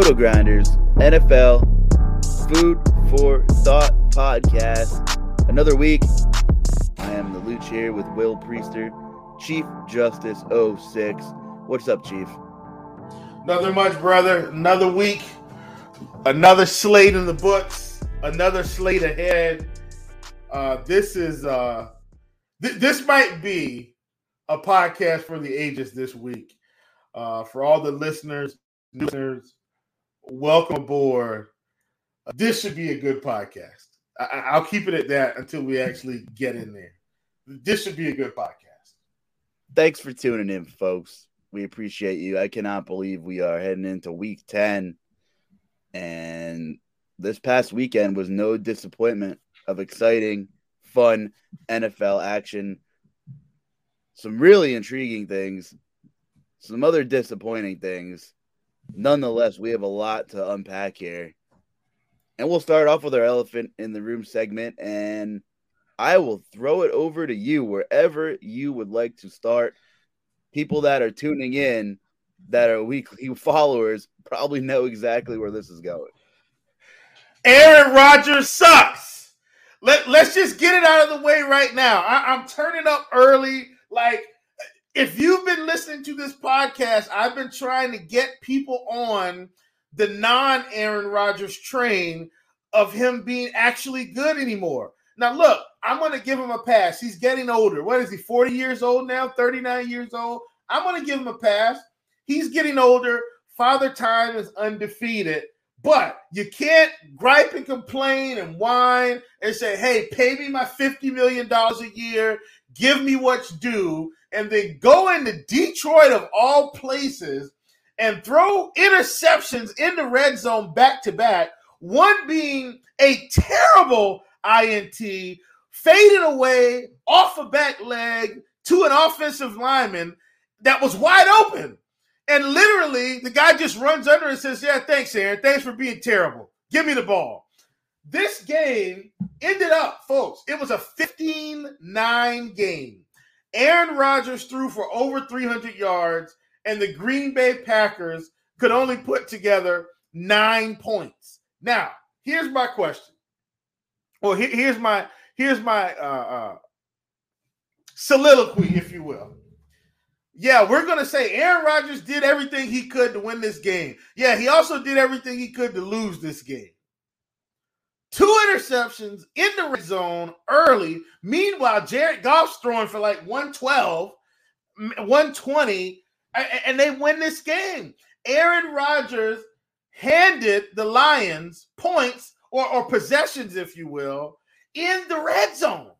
RotoGrinders, NFL, Food for Thought podcast. Another week. I am the Luch here with Will Priester, Chief Justice 06. What's up, Chief? Nothing much, brother. Another week, another slate in the books, another slate ahead. Uh, this is uh, th- this might be a podcast for the ages this week. Uh, for all the listeners, listeners, welcome aboard. Uh, this should be a good podcast. I- will keep it at that until we actually get in there. This should be a good podcast. Thanks for tuning in, folks. We appreciate you. I cannot believe we are heading into week 10. And this past weekend was no disappointment of exciting, fun NFL action. Some really intriguing things, some other disappointing things nonetheless, we have a lot to unpack here. And we'll start off with our elephant in the room segment. And I will throw it over to you wherever you would like to start. People that are tuning in that are weekly followers probably know exactly where this is going. Aaron Rodgers sucks. Let, let's just get it out of the way right now. I, I'm turning up early. Like, if you've been listening to this podcast, I've been trying to get people on the non Aaron Rodgers train of him being actually good anymore. Now, look, I'm going to give him a pass. He's getting older. What is he, 40 years old now, 39 years old? I'm going to give him a pass. He's getting older. Father Time is undefeated. But you can't gripe and complain and whine and say, hey, pay me my $50 million a year, give me what's due, and then go into Detroit of all places and throw interceptions in the red zone back to back, one being a terrible INT, faded away off a back leg to an offensive lineman that was wide open. And literally, the guy just runs under and says, Yeah, thanks, Aaron. Thanks for being terrible. Give me the ball. This game ended up, folks, it was a 15 9 game. Aaron Rodgers threw for over 300 yards and the Green Bay Packers could only put together nine points. Now, here's my question. Well, here's my here's my uh, uh, soliloquy, if you will. Yeah, we're gonna say Aaron Rodgers did everything he could to win this game. Yeah, he also did everything he could to lose this game. Two interceptions in the red zone early. Meanwhile, Jared Goff's throwing for like 112, 120, and they win this game. Aaron Rodgers handed the Lions points or, or possessions, if you will, in the red zone.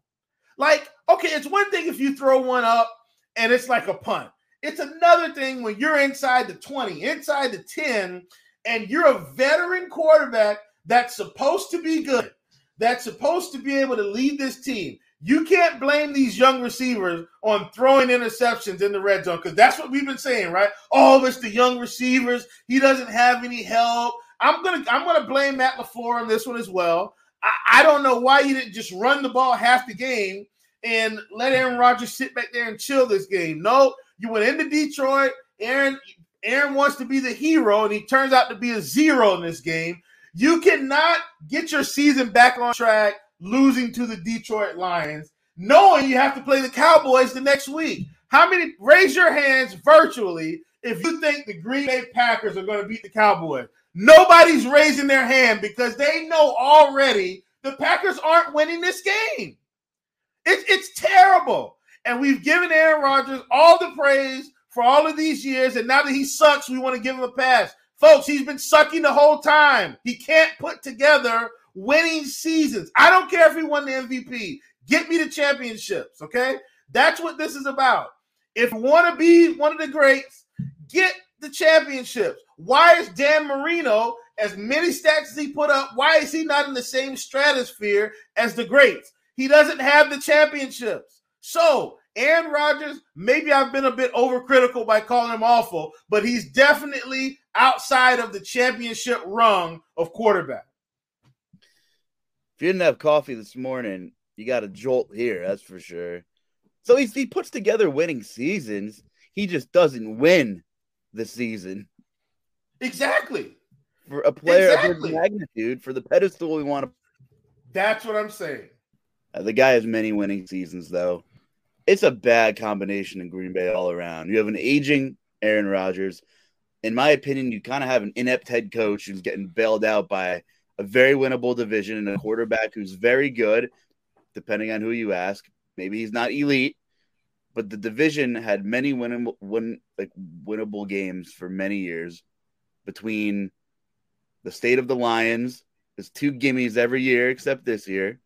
Like, okay, it's one thing if you throw one up and it's like a punt. It's another thing when you're inside the 20, inside the 10, and you're a veteran quarterback that's supposed to be good, that's supposed to be able to lead this team. You can't blame these young receivers on throwing interceptions in the red zone because that's what we've been saying, right? Oh, it's the young receivers. He doesn't have any help. I'm gonna I'm gonna blame Matt LaFleur on this one as well. I, I don't know why he didn't just run the ball half the game and let Aaron Rodgers sit back there and chill this game. No, you went into Detroit. Aaron Aaron wants to be the hero, and he turns out to be a zero in this game. You cannot get your season back on track losing to the Detroit Lions, knowing you have to play the Cowboys the next week. How many raise your hands virtually if you think the Green Bay Packers are going to beat the Cowboys? Nobody's raising their hand because they know already the Packers aren't winning this game. It's it's terrible. And we've given Aaron Rodgers all the praise for all of these years, and now that he sucks, we want to give him a pass. Folks, he's been sucking the whole time. He can't put together winning seasons. I don't care if he won the MVP. Get me the championships, okay? That's what this is about. If you want to be one of the greats, get the championships. Why is Dan Marino, as many stats as he put up, why is he not in the same stratosphere as the greats? He doesn't have the championships. So, Aaron Rodgers, maybe I've been a bit overcritical by calling him awful, but he's definitely outside of the championship rung of quarterback. If you didn't have coffee this morning, you got a jolt here, that's for sure. So he's, he puts together winning seasons. He just doesn't win the season. Exactly. For a player exactly. of his magnitude, for the pedestal we want to. That's what I'm saying. Uh, the guy has many winning seasons, though. It's a bad combination in Green Bay all around. You have an aging Aaron Rodgers. In my opinion, you kind of have an inept head coach who's getting bailed out by a very winnable division and a quarterback who's very good, depending on who you ask. Maybe he's not elite, but the division had many winnable, win, like winnable games for many years between the state of the Lions. There's two gimmies every year except this year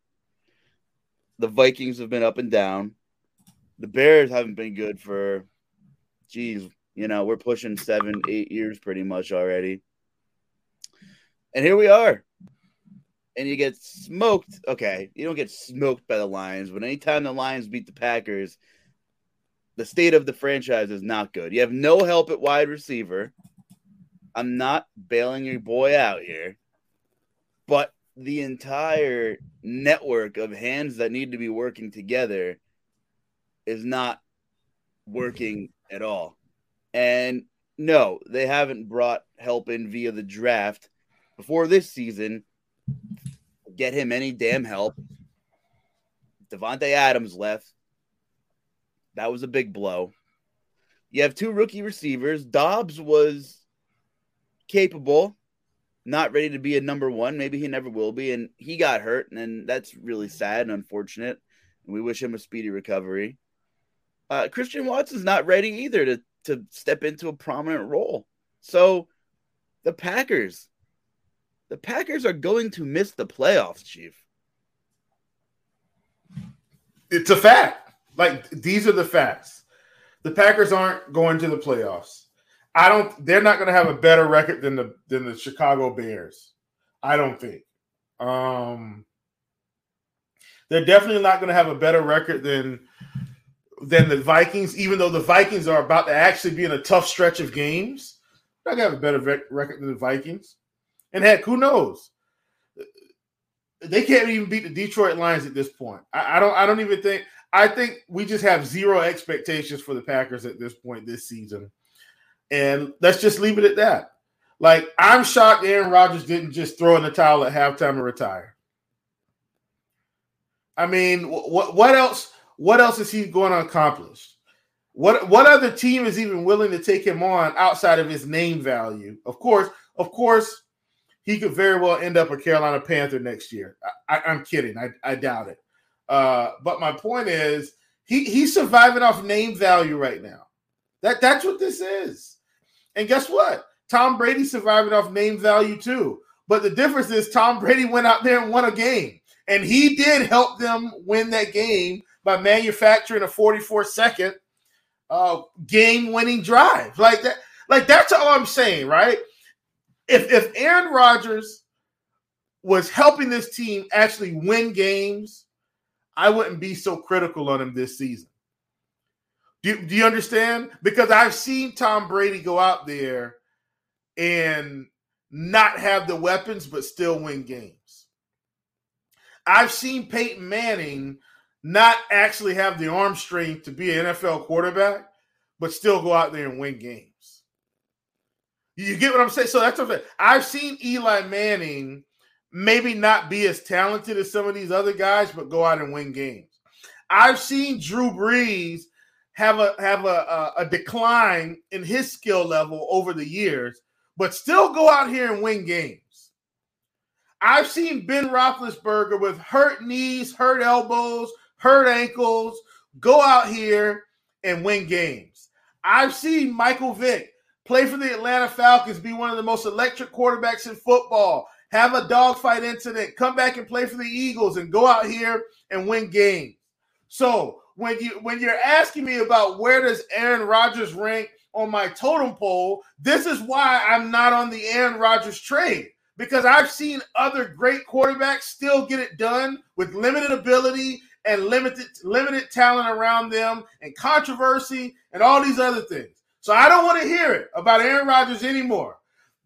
the Vikings have been up and down. The Bears haven't been good for, geez, you know, we're pushing seven, eight years pretty much already. And here we are. And you get smoked. Okay, you don't get smoked by the Lions, but anytime the Lions beat the Packers, the state of the franchise is not good. You have no help at wide receiver. I'm not bailing your boy out here, but the entire network of hands that need to be working together is not working at all. And no, they haven't brought help in via the draft before this season. Get him any damn help. Davante Adams left. That was a big blow. You have two rookie receivers. Doubs was capable not ready to be a number one. Maybe he never will be. And he got hurt, and that's really sad and unfortunate. And we wish him a speedy recovery. Uh, Christian Watson's not ready either to, to step into a prominent role. So the Packers, the Packers are going to miss the playoffs, Chief. It's a fact. Like these are the facts. The Packers aren't going to the playoffs. I don't. They're not going to have a better record than the than the Chicago Bears. I don't think. Um, they're definitely not going to have a better record than than the Vikings. Even though the Vikings are about to actually be in a tough stretch of games, to have a better record than the Vikings. And heck, who knows? They can't even beat the Detroit Lions at this point. I, I don't. I don't even think. I think we just have zero expectations for the Packers at this point this season. And let's just leave it at that. Like, I'm shocked Aaron Rodgers didn't just throw in the towel at halftime and retire. I mean, what what else? What else is he going to accomplish? What what other team is even willing to take him on outside of his name value? Of course, of course, he could very well end up a Carolina Panther next year. I, am kidding. I, I doubt it. Uh, but my point is, he he's surviving off name value right now. That that's what this is. And guess what? Tom Brady surviving off name value too. But the difference is Tom Brady went out there and won a game. And he did help them win that game by manufacturing a 44 second uh, game winning drive. Like that, like that's all I'm saying, right? If if Aaron Rodgers was helping this team actually win games, I wouldn't be so critical on him this season. Do, do you understand? Because I've seen Tom Brady go out there and not have the weapons but still win games. I've seen Peyton Manning not actually have the arm strength to be an NFL quarterback, but still go out there and win games. You get what I'm saying? So that's what I've seen Eli Manning maybe not be as talented as some of these other guys, but go out and win games. I've seen Drew Brees have a have a, a, a decline in his skill level over the years, but still go out here and win games. I've seen Ben Roethlisberger with hurt knees, hurt elbows, hurt ankles go out here and win games. I've seen Michael Vick play for the Atlanta Falcons, be one of the most electric quarterbacks in football, have a dogfight incident, come back and play for the Eagles, and go out here and win games. So when you when you're asking me about where does Aaron Rodgers rank on my totem pole, this is why I'm not on the Aaron Rodgers trade because I've seen other great quarterbacks still get it done with limited ability and limited limited talent around them and controversy and all these other things. So I don't want to hear it about Aaron Rodgers anymore.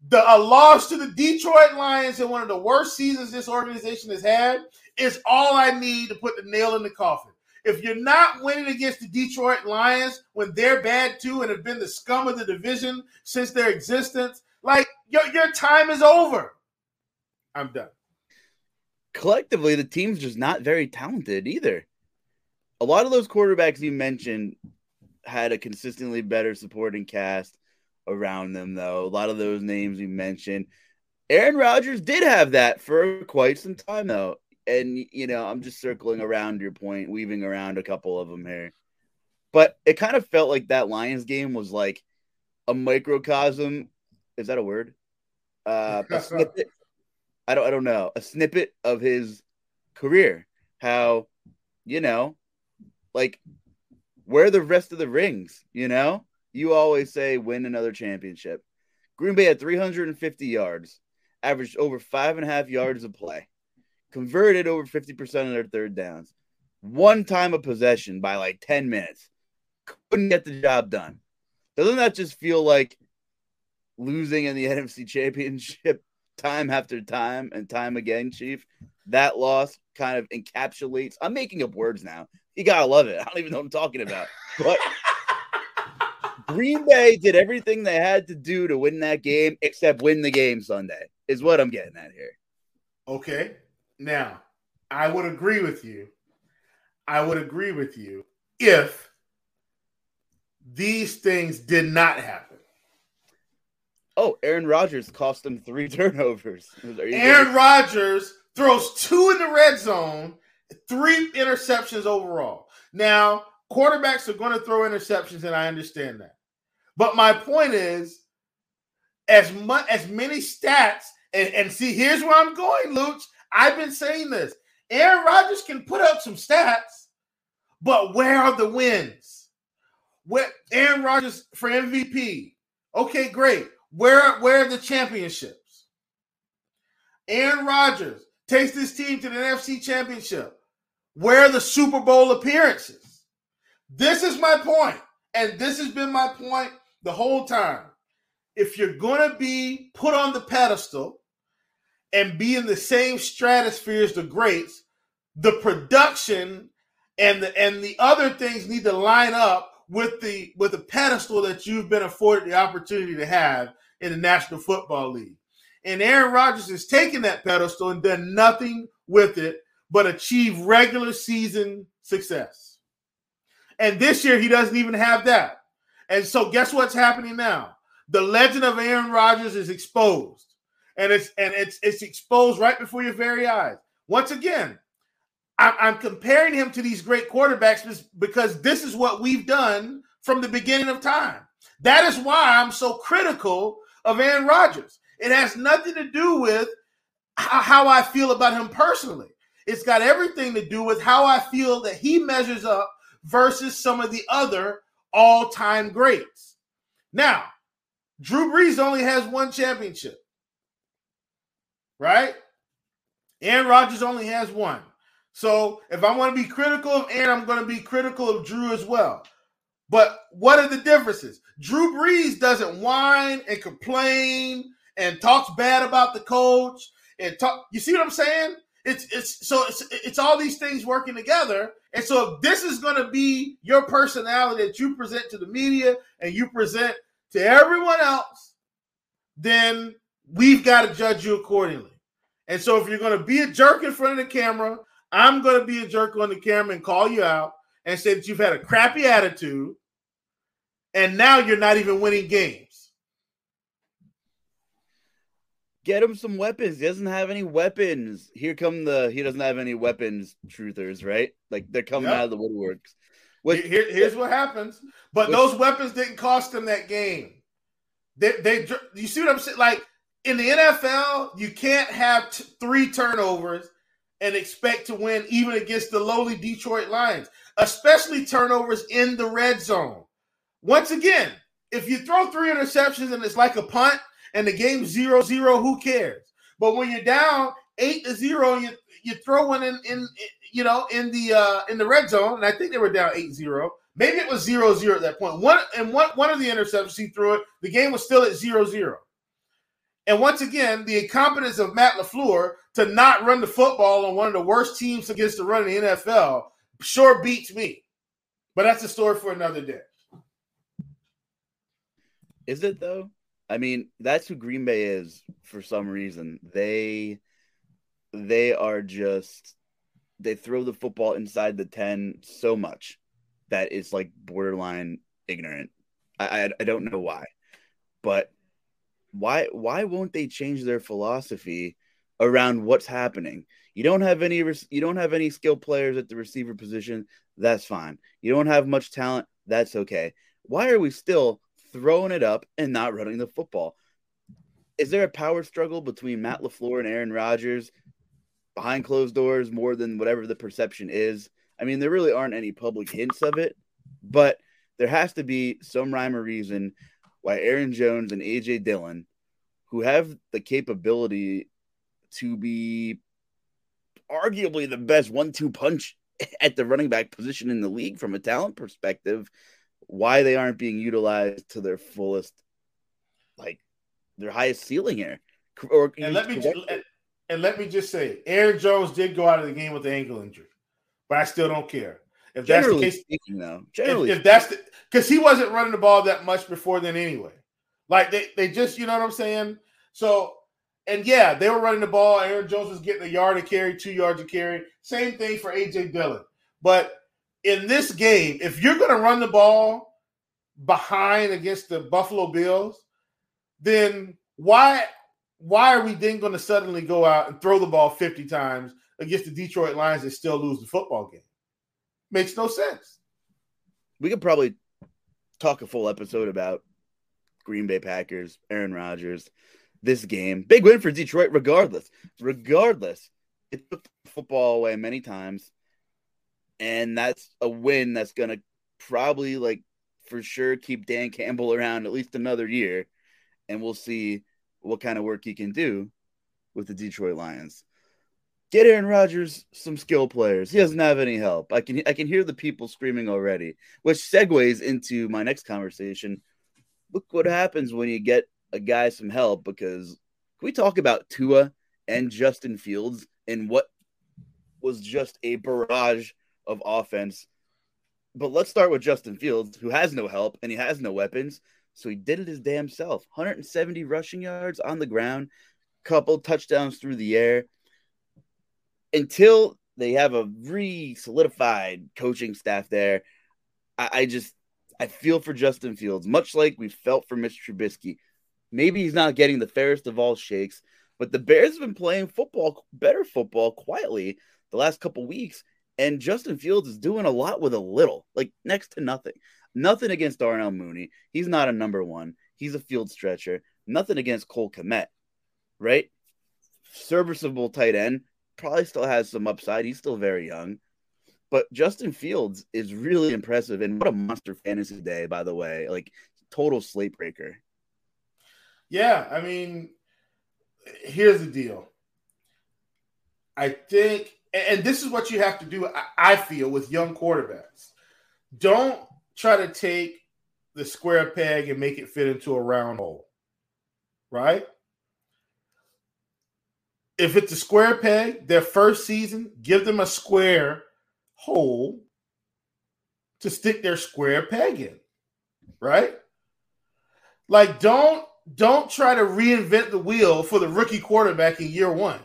The a loss to the Detroit Lions in one of the worst seasons this organization has had is all I need to put the nail in the coffin. If you're not winning against the Detroit Lions when they're bad too and have been the scum of the division since their existence, like your, your time is over. I'm done. Collectively, the team's just not very talented either. A lot of those quarterbacks you mentioned had a consistently better supporting cast around them, though. A lot of those names you mentioned. Aaron Rodgers did have that for quite some time, though and you know, I'm just circling around your point, weaving around a couple of them here. But it kind of felt like that Lions game was like a microcosm. Is that a word? Uh, a snippet. I don't. I don't know. A snippet of his career. How, you know, like where the rest of the rings. You know, you always say win another championship. Green Bay had 350 yards, averaged over five and a half yards of play converted over 50% of their third downs, one time of possession by like 10 minutes, couldn't get the job done. Doesn't that just feel like losing in the NFC championship time after time and time again, Chief? That loss kind of encapsulates. I'm making up words now. You gotta love it. I don't even know what I'm talking about. But Green Bay did everything they had to do to win that game, except win the game Sunday, is what I'm getting at here. Okay. Now, I would agree with you. I would agree with you if these things did not happen. Oh, Aaron Rodgers cost them three turnovers. Aaron Rodgers throws two in the red zone, three interceptions overall. Now, quarterbacks are going to throw interceptions, and I understand that. But my point is, as much as many stats, and, and see, here's where I'm going, Luch. I've been saying this. Aaron Rodgers can put up some stats, but where are the wins? Where Aaron Rodgers for MVP? Okay, great. Where where are the championships? Aaron Rodgers takes this team to the NFC Championship. Where are the Super Bowl appearances? This is my point, and this has been my point the whole time. If you're going to be put on the pedestal, and be in the same stratosphere as the greats, the production and the and the other things need to line up with the with the pedestal that you've been afforded the opportunity to have in the National Football League. And Aaron Rodgers has taken that pedestal and done nothing with it but achieve regular season success. And this year he doesn't even have that. And so guess what's happening now? The legend of Aaron Rodgers is exposed. And it's and it's it's exposed right before your very eyes. Once again, I'm comparing him to these great quarterbacks because this is what we've done from the beginning of time. That is why I'm so critical of Aaron Rodgers. It has nothing to do with how I feel about him personally. It's got everything to do with how I feel that he measures up versus some of the other all time greats. Now, Drew Brees only has one championship, right? Aaron Rodgers only has one. So if I want to be critical of Aaron, I'm going to be critical of Drew as well. But what are the differences? Drew Brees doesn't whine and complain and talks bad about the coach and talk. You see what I'm saying? It's it's so it's it's all these things working together. And so if this is going to be your personality that you present to the media and you present to everyone else, then we've got to judge you accordingly. And so if you're going to be a jerk in front of the camera, I'm going to be a jerk on the camera and call you out and say that you've had a crappy attitude and now you're not even winning games. Get him some weapons. He doesn't have any weapons. Here come the he doesn't have any weapons truthers, right? Like they're coming yep. out of the woodworks. Which, Here, here's what happens. But which, those weapons didn't cost them that game. They, they, you see what I'm saying? Like in the NFL, you can't have t- three turnovers and expect to win even against the lowly Detroit Lions, especially turnovers in the red zone. Once again, if you throw three interceptions and it's like a punt and the game's zero zero, who cares? But when you're down eight to zero, you you throw one in, in, in you know in the uh in the red zone, and I think they were down eight zero. Maybe it was zero zero at that point. One and one one of the interceptions he threw it, the game was still at zero zero. And once again, the incompetence of Matt LaFleur to not run the football on one of the worst teams against the run in the NFL sure beats me. But that's a story for another day. Is it though? I mean, that's who Green Bay is for some reason. They they are just they throw the football inside the 10 so much that it's like borderline ignorant. I, I, I don't know why. But why why won't they change their philosophy around what's happening? You don't have any you don't have any skill players at the receiver position. That's fine. You don't have much talent. That's okay. Why are we still throwing it up and not running the football? Is there a power struggle between Matt LaFleur and Aaron Rodgers behind closed doors more than whatever the perception is? I mean, there really aren't any public hints of it, but there has to be some rhyme or reason why Aaron Jones and AJ Dillon, who have the capability to be arguably the best one-two punch at the running back position in the league from a talent perspective, why they aren't being utilized to their fullest, like their highest ceiling here. Or and let me and let me just say, Aaron Jones did go out of the game with an ankle injury, but I still don't care. If generally that's the case, speaking, though, generally, if, if that's because he wasn't running the ball that much before then anyway. Like they, they just, you know what I'm saying? So, and yeah, they were running the ball. Aaron Jones was getting a yard to carry, two yards to carry. Same thing for AJ Dillon. But in this game, if you're going to run the ball behind against the Buffalo Bills, then why why are we then going to suddenly go out and throw the ball 50 times against the Detroit Lions and still lose the football game? Makes no sense. We could probably talk a full episode about Green Bay Packers, Aaron Rodgers, this game. Big win for Detroit, regardless. Regardless, it took the football away many times. And that's a win that's going to probably, like, for sure keep Dan Campbell around at least another year. And we'll see what kind of work he can do with the Detroit Lions get Aaron Rodgers some skill players. He doesn't have any help. I can I can hear the people screaming already, which segues into my next conversation. Look what happens when you get a guy some help because can we talk about Tua and Justin Fields and what was just a barrage of offense But let's start with Justin Fields, who has no help and he has no weapons. So he did it his damn self. 170 rushing yards on the ground, couple touchdowns through the air. Until they have a re solidified coaching staff there, I, I just I feel for Justin Fields, much like we felt for Mitch Trubisky. Maybe he's not getting the fairest of all shakes, but the Bears have been playing football, better football, quietly the last couple weeks. And Justin Fields is doing a lot with a little, like next to nothing. Nothing against Darnell Mooney. He's not a number one. He's a field stretcher. Nothing against Cole Kmet, right? Serviceable tight end. Probably still has some upside. He's still very young. But Justin Fields is really impressive. And what a monster fantasy day, by the way. Like, total slate breaker. Yeah. I mean, here's the deal. I think, and this is what you have to do, I feel, with young quarterbacks. Don't try to take the square peg and make it fit into a round hole, right? If it's a square peg, their first season, give them a square hole to stick their square peg in, right? Like, don't don't try to reinvent the wheel for the rookie quarterback in year one.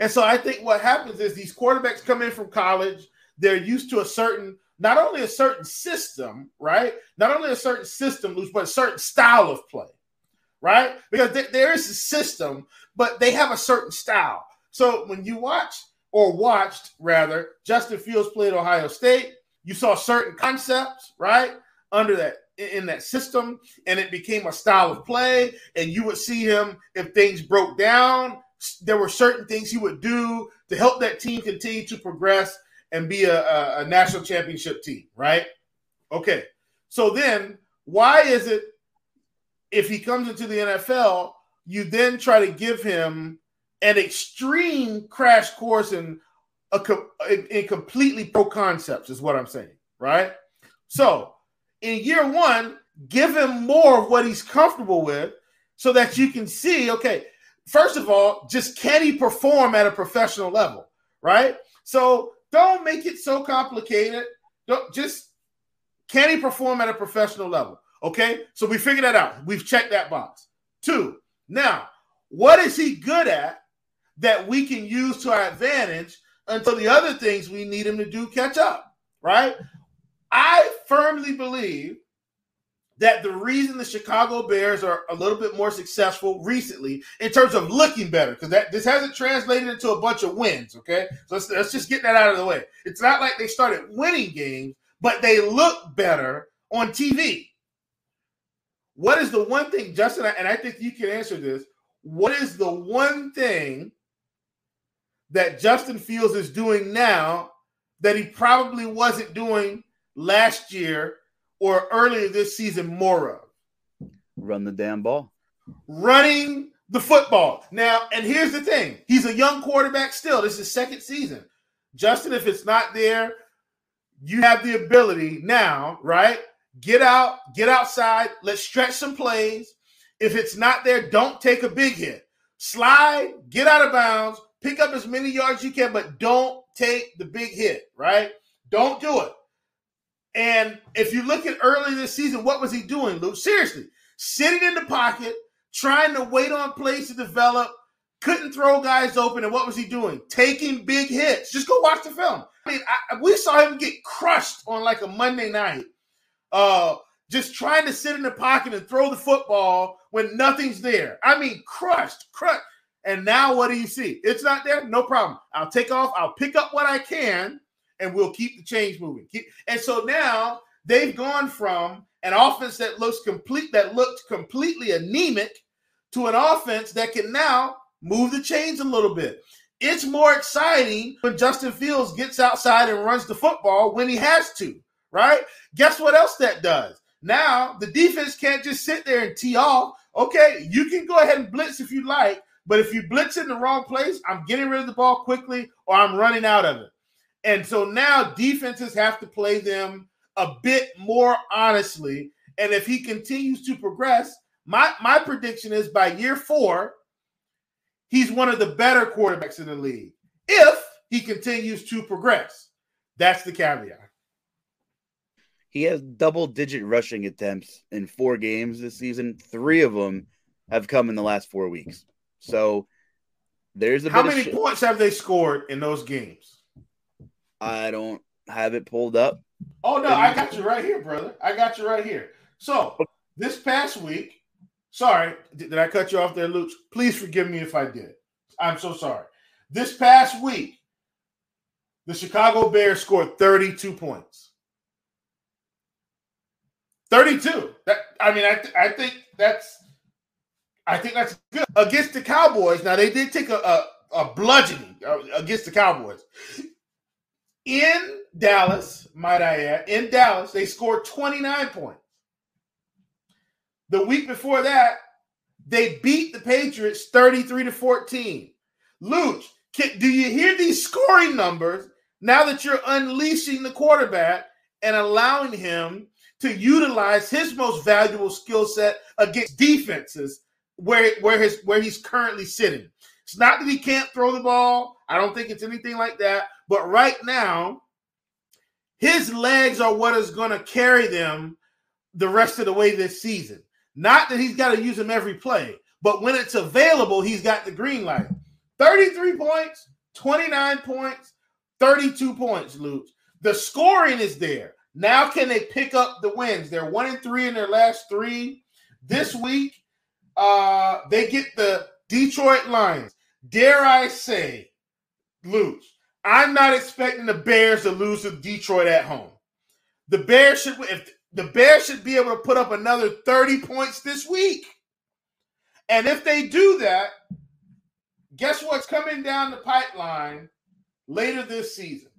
And so I think what happens is these quarterbacks come in from college, they're used to a certain, not only a certain system, right? Not only a certain system, but a certain style of play, right? Because th- there is a system, but they have a certain style. So when you watch or watched rather Justin Fields play at Ohio State, you saw certain concepts, right? Under that in that system and it became a style of play and you would see him if things broke down there were certain things he would do to help that team continue to progress and be a, a, a national championship team right okay so then why is it if he comes into the nfl you then try to give him an extreme crash course in a in, in completely pro concepts is what i'm saying right so in year one, give him more of what he's comfortable with so that you can see, okay, first of all, just can he perform at a professional level, right? So don't make it so complicated. Don't just can he perform at a professional level? Okay, so we figured that out. We've checked that box. Two, now, what is he good at that we can use to our advantage until the other things we need him to do catch up, right? I firmly believe that the reason the Chicago Bears are a little bit more successful recently in terms of looking better, because that this hasn't translated into a bunch of wins. Okay, so let's, let's just get that out of the way. It's not like they started winning games, but they look better on TV. What is the one thing, Justin? And I think you can answer this. What is the one thing that Justin Fields is doing now that he probably wasn't doing last year or earlier this season more of? Run the damn ball. Running the football. Now, and here's the thing he's a young quarterback still. This is second season. Justin, if it's not there, you have the ability now, right? Get out, get outside, let's stretch some plays. If it's not there, don't take a big hit. Slide, get out of bounds, pick up as many yards you can, but don't take the big hit, right? Don't do it. And if you look at early this season, what was he doing, Luke? Seriously, sitting in the pocket, trying to wait on plays to develop, couldn't throw guys open. And what was he doing? Taking big hits. Just go watch the film. I mean, I, we saw him get crushed on like a Monday night, uh, just trying to sit in the pocket and throw the football when nothing's there. I mean, crushed, crushed. And now what do you see? It's not there. No problem. I'll take off. I'll pick up what I can and we'll keep the change moving. And so now they've gone from an offense that looks complete that looked completely anemic to an offense that can now move the chains a little bit. It's more exciting when Justin Fields gets outside and runs the football when he has to, right? Guess what else that does? Now the defense can't just sit there and tee off. Okay, you can go ahead and blitz if you like, but if you blitz in the wrong place, I'm getting rid of the ball quickly or I'm running out of it. And so now defenses have to play them a bit more honestly. And if he continues to progress, my, my prediction is by year four, he's one of the better quarterbacks in the league. If he continues to progress. That's the caveat. He has double digit rushing attempts in four games this season. Three of them have come in the last four weeks. So there's a how many sh- points have they scored in those games? I don't have it pulled up. Oh no, I got you right here, brother. I got you right here. So this past week, sorry, did I cut you off there, Luke? Please forgive me if I did. I'm so sorry. This past week, the Chicago Bears scored 32 points. 32. That I mean, I, th- I think that's I think that's good against the Cowboys. Now they did take a, a, a bludgeoning uh, against the Cowboys in Dallas. Might I add? In Dallas, they scored 29 points. The week before that, they beat the Patriots 33 to 14. Luch, can, do you hear these scoring numbers now that you're unleashing the quarterback and allowing him to utilize his most valuable skill set against defenses where where his where he's currently sitting. It's not that he can't throw the ball. I don't think it's anything like that. But right now, his legs are what is going to carry them the rest of the way this season. Not that he's got to use them every play, but when it's available, he's got the green light. 33 points, 29 points, 32 points, Luke. The scoring is there. Now can they pick up the wins? They're one and three in their last three. This week, uh, they get the Detroit Lions. Dare I say, lose. I'm not expecting the Bears to lose to Detroit at home. The Bears should if the Bears should be able to put up another 30 points this week. And if they do that, guess what's coming down the pipeline later this season?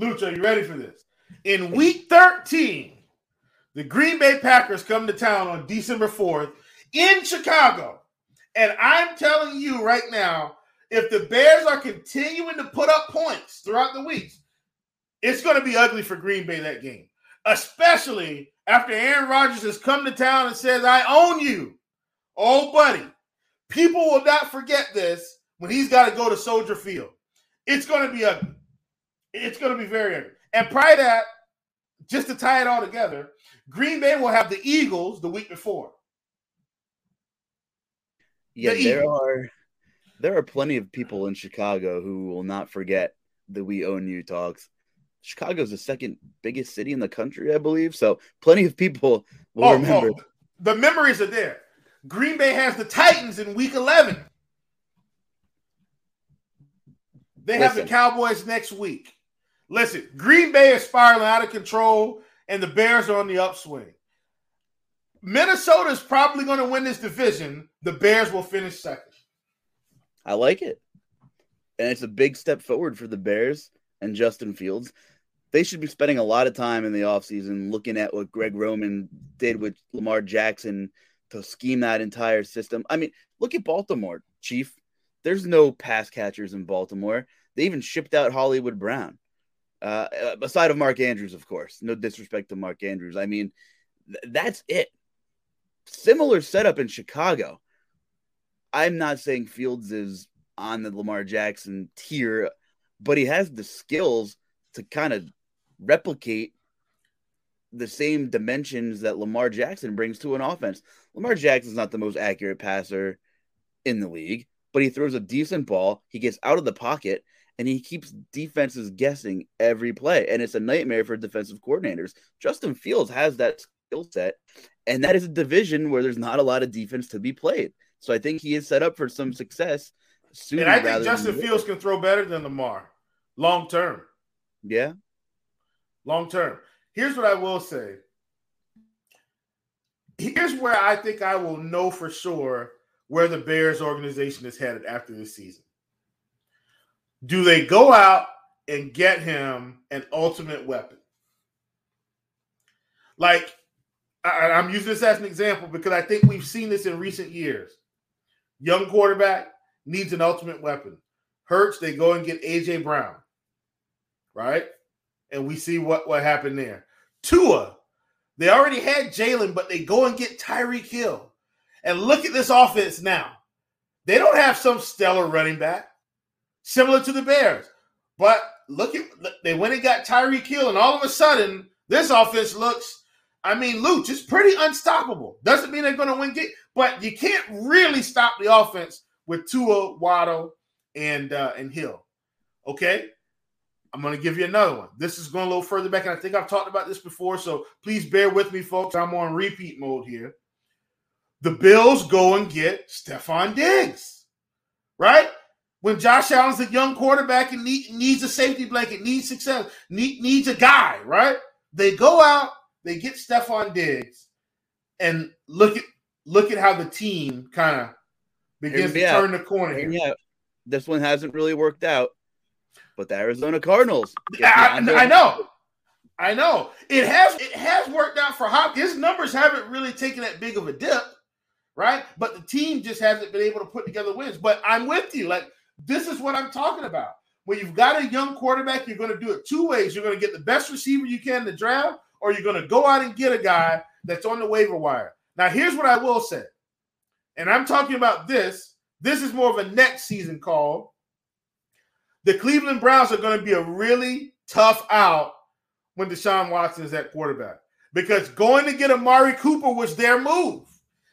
Lucha, you ready for this? In week 13, the Green Bay Packers come to town on December 4th in Chicago. And I'm telling you right now, if the Bears are continuing to put up points throughout the weeks, it's going to be ugly for Green Bay that game, especially after Aaron Rodgers has come to town and says, I own you. Oh, buddy. People will not forget this when he's got to go to Soldier Field. It's going to be ugly. It's going to be very ugly. And prior to that, just to tie it all together, Green Bay will have the Eagles the week before. Yeah, the there Eagles. are there are plenty of people in Chicago who will not forget the "We Own You" talks. Chicago is the second biggest city in the country, I believe. So plenty of people will oh, oh remember. Oh, the memories are there. Green Bay has the Titans in Week 11. They Listen. have the Cowboys next week. Listen, Green Bay is spiraling out of control, and the Bears are on the upswing. Minnesota is probably going to win this division. The Bears will finish second. I like it. And it's a big step forward for the Bears and Justin Fields. They should be spending a lot of time in the offseason looking at what Greg Roman did with Lamar Jackson to scheme that entire system. I mean, look at Baltimore, Chief. There's no pass catchers in Baltimore. They even shipped out Hollywood Brown. Uh, aside of Mark Andrews, of course. No disrespect to Mark Andrews. I mean, th- that's it. Similar setup in Chicago. I'm not saying Fields is on the Lamar Jackson tier, but he has the skills to kind of replicate the same dimensions that Lamar Jackson brings to an offense. Lamar Jackson's not the most accurate passer in the league, but he throws a decent ball. He gets out of the pocket and he keeps defenses guessing every play. And it's a nightmare for defensive coordinators. Justin Fields has that skill set, and that is a division where there's not a lot of defense to be played. So I think he is set up for some success. Sooner and I think Justin Fields can throw better than Lamar long term. Yeah. Long term. Here's what I will say. Here's where I think I will know for sure where the Bears organization is headed after this season. Do they go out and get him an ultimate weapon? Like, I, I'm using this as an example because I think we've seen this in recent years. Young quarterback needs an ultimate weapon. Hurts, they go and get AJ Brown, right? And we see what, what happened there. Tua, they already had Jalen, but they go and get Tyreek Hill. And look at this offense now. They don't have some stellar running back, similar to the Bears. But look at they went and got Tyreek Hill, and all of a sudden this offense looks. I mean, Luch, it's pretty unstoppable. Doesn't mean they're going to win game, but you can't really stop the offense with Tua, Waddle, and uh, and Hill. Okay, I'm going to give you another one. This is going a little further back, and I think I've talked about this before, so please bear with me, folks. I'm on repeat mode here. The Bills go and get Stefon Diggs, right? When Josh Allen's a young quarterback and need, needs a safety blanket, needs success, need, needs a guy, right? They go out, they get Stefon Diggs, and look at look at how the team kind of begins to turn the corner here. Yeah, this one hasn't really worked out, but the Arizona Cardinals. I, I, know, I know it has it has worked out for Hop. His numbers haven't really taken that big of a dip, right? But the team just hasn't been able to put together wins. But I'm with you. Like this is what I'm talking about. When you've got a young quarterback, you're going to do it two ways. You're going to get the best receiver you can in the draft, or you're going to go out and get a guy that's on the waiver wire. Now, here's what I will say, and I'm talking about this. This is more of a next season call. The Cleveland Browns are going to be a really tough out when Deshaun Watson is at quarterback because going to get Amari Cooper was their move.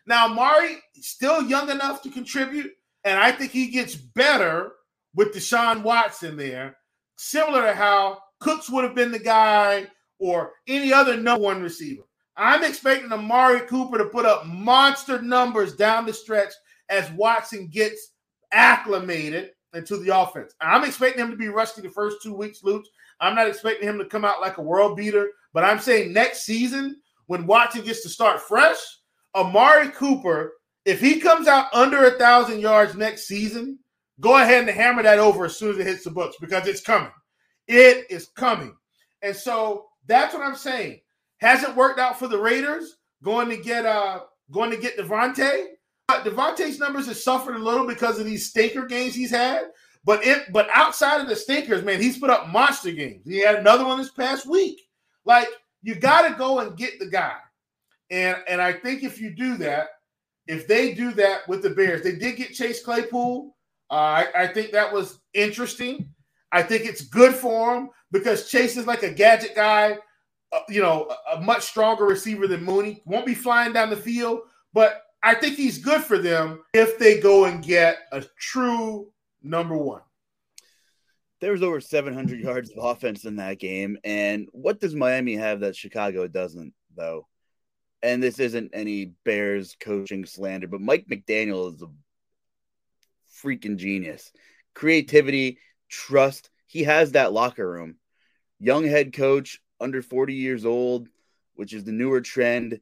Now, Amari still young enough to contribute, and I think he gets better with Deshaun Watson there, similar to how Cooks would have been the guy or any other number one receiver. I'm expecting Amari Cooper to put up monster numbers down the stretch as Watson gets acclimated into the offense. I'm expecting him to be rusty the first two weeks, Luch. I'm not expecting him to come out like a world beater, but I'm saying next season, when Watson gets to start fresh, Amari Cooper, if he comes out under a thousand yards next season, go ahead and hammer that over as soon as it hits the books because it's coming. It is coming. And so that's what I'm saying. Hasn't worked out for the Raiders. Going to get uh going to get Davante. But Davante's numbers have suffered a little because of these stinker games he's had. But it but outside of the stinkers, man, he's put up monster games. He had another one this past week. Like you got to go and get the guy. And and I think if you do that, if they do that with the Bears, they did get Chase Claypool. Uh, I, I think that was interesting. I think it's good for him because Chase is like a gadget guy uh, you know, a, a much stronger receiver than Mooney. Won't be flying down the field, but I think he's good for them if they go and get a true number one. There was over 700 yards of offense in that game. And what does Miami have that Chicago doesn't, though? And this isn't any Bears coaching slander, but Mike McDaniel is a freaking genius. Creativity, trust. He has that locker room. Young head coach, under 40 years old, which is the newer trend.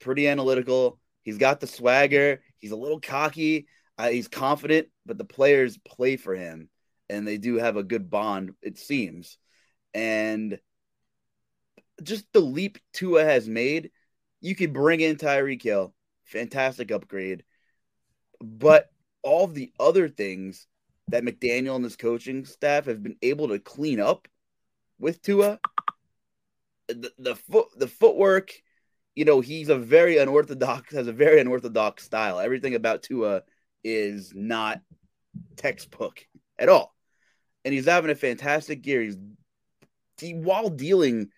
Pretty analytical. He's got the swagger. He's a little cocky. Uh, he's confident, but the players play for him, and they do have a good bond, it seems. And just the leap Tua has made, you could bring in Tyreek Hill, fantastic upgrade. But all the other things that McDaniel and his coaching staff have been able to clean up with Tua. The, the foot the footwork, you know, he's a very unorthodox has a very unorthodox style. Everything about Tua is not textbook at all. And he's having a fantastic year. He's he, while dealing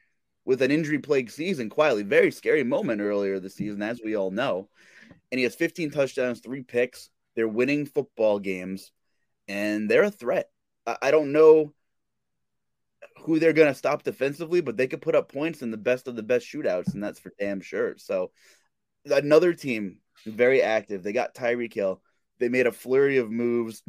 with an injury plagued season quietly, very scary moment earlier this season, as we all know. And he has 15 touchdowns, three picks. They're winning football games, and they're a threat. I, I don't know who they're going to stop defensively, but they could put up points in the best of the best shootouts, and that's for damn sure. So, another team very active. They got Tyreek Hill. They made a flurry of moves.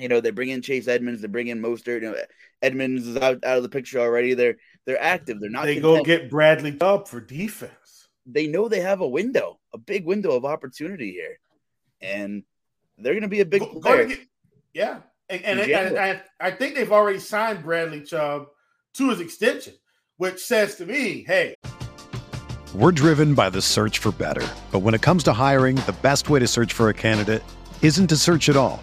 You know, they bring in Chase Edmonds. They bring in Mostert. You know, Edmonds is out, out of the picture already. They're they're active. They're not. They content. go get Bradley up for defense. They know they have a window, a big window of opportunity here, and they're going to be a big go, player. Go get, yeah, and, and, and I, I think they've already signed Bradley Chubb to his extension, which says to me, hey. We're driven by the search for better. But when it comes to hiring, the best way to search for a candidate isn't to search at all.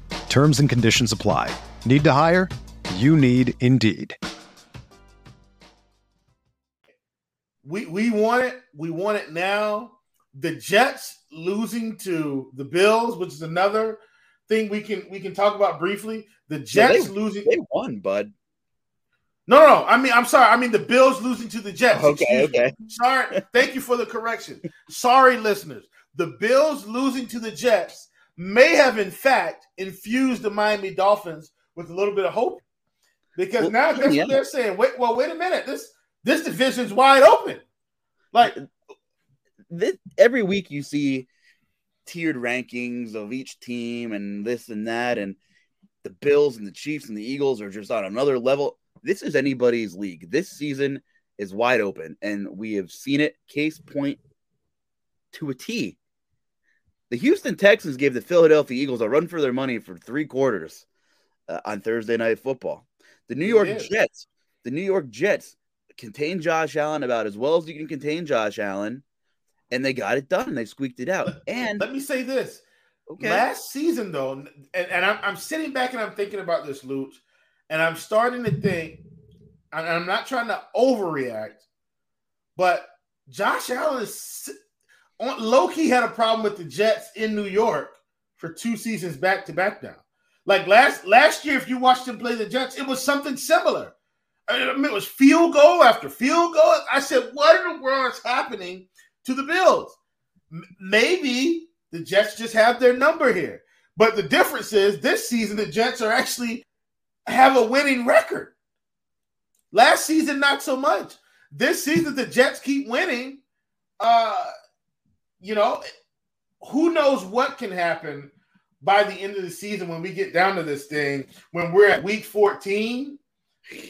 Terms and conditions apply. Need to hire? You need Indeed. We we want it. We want it now. The Jets losing to the Bills, which is another thing we can we can talk about briefly. The Jets Yeah, they- losing. They won, bud. No, no, I mean, I'm sorry. I mean, the Bills losing to the Jets. Okay, Excuse me. okay. Sorry. Thank you for the correction. Sorry, listeners. The Bills losing to the Jets may have, in fact, infused the Miami Dolphins with a little bit of hope, because Well, now that's yeah. what they're saying. Wait, well, wait a minute. This this division's wide open. Like, This, every week you see tiered rankings of each team and this and that, and the Bills and the Chiefs and the Eagles are just on another level. This is anybody's league. This season is wide open, and we have seen it. Case point to a T. The Houston Texans gave the Philadelphia Eagles a run for their money for three quarters uh, on Thursday Night Football. The New York. Jets, the New York Jets contain Josh Allen about as well as you can contain Josh Allen, and they got it done. They squeaked it out. And let me say this. okay, Last season, though, and, and I'm, I'm sitting back and I'm thinking about this, Luch, and I'm starting to think, and I'm not trying to overreact, but Josh Allen is low key had a problem with the Jets in New York for two seasons back to back now. Like last last year, if you watched him play the Jets, it was something similar. I mean, it was field goal after field goal. I said, "What in the world is happening to the Bills?" Maybe the Jets just have their number here. But the difference is this season the Jets are actually have a winning record. Last season, not so much. This season, the Jets keep winning. Uh, you know, who knows what can happen by the end of the season when we get down to this thing, when we're at week 14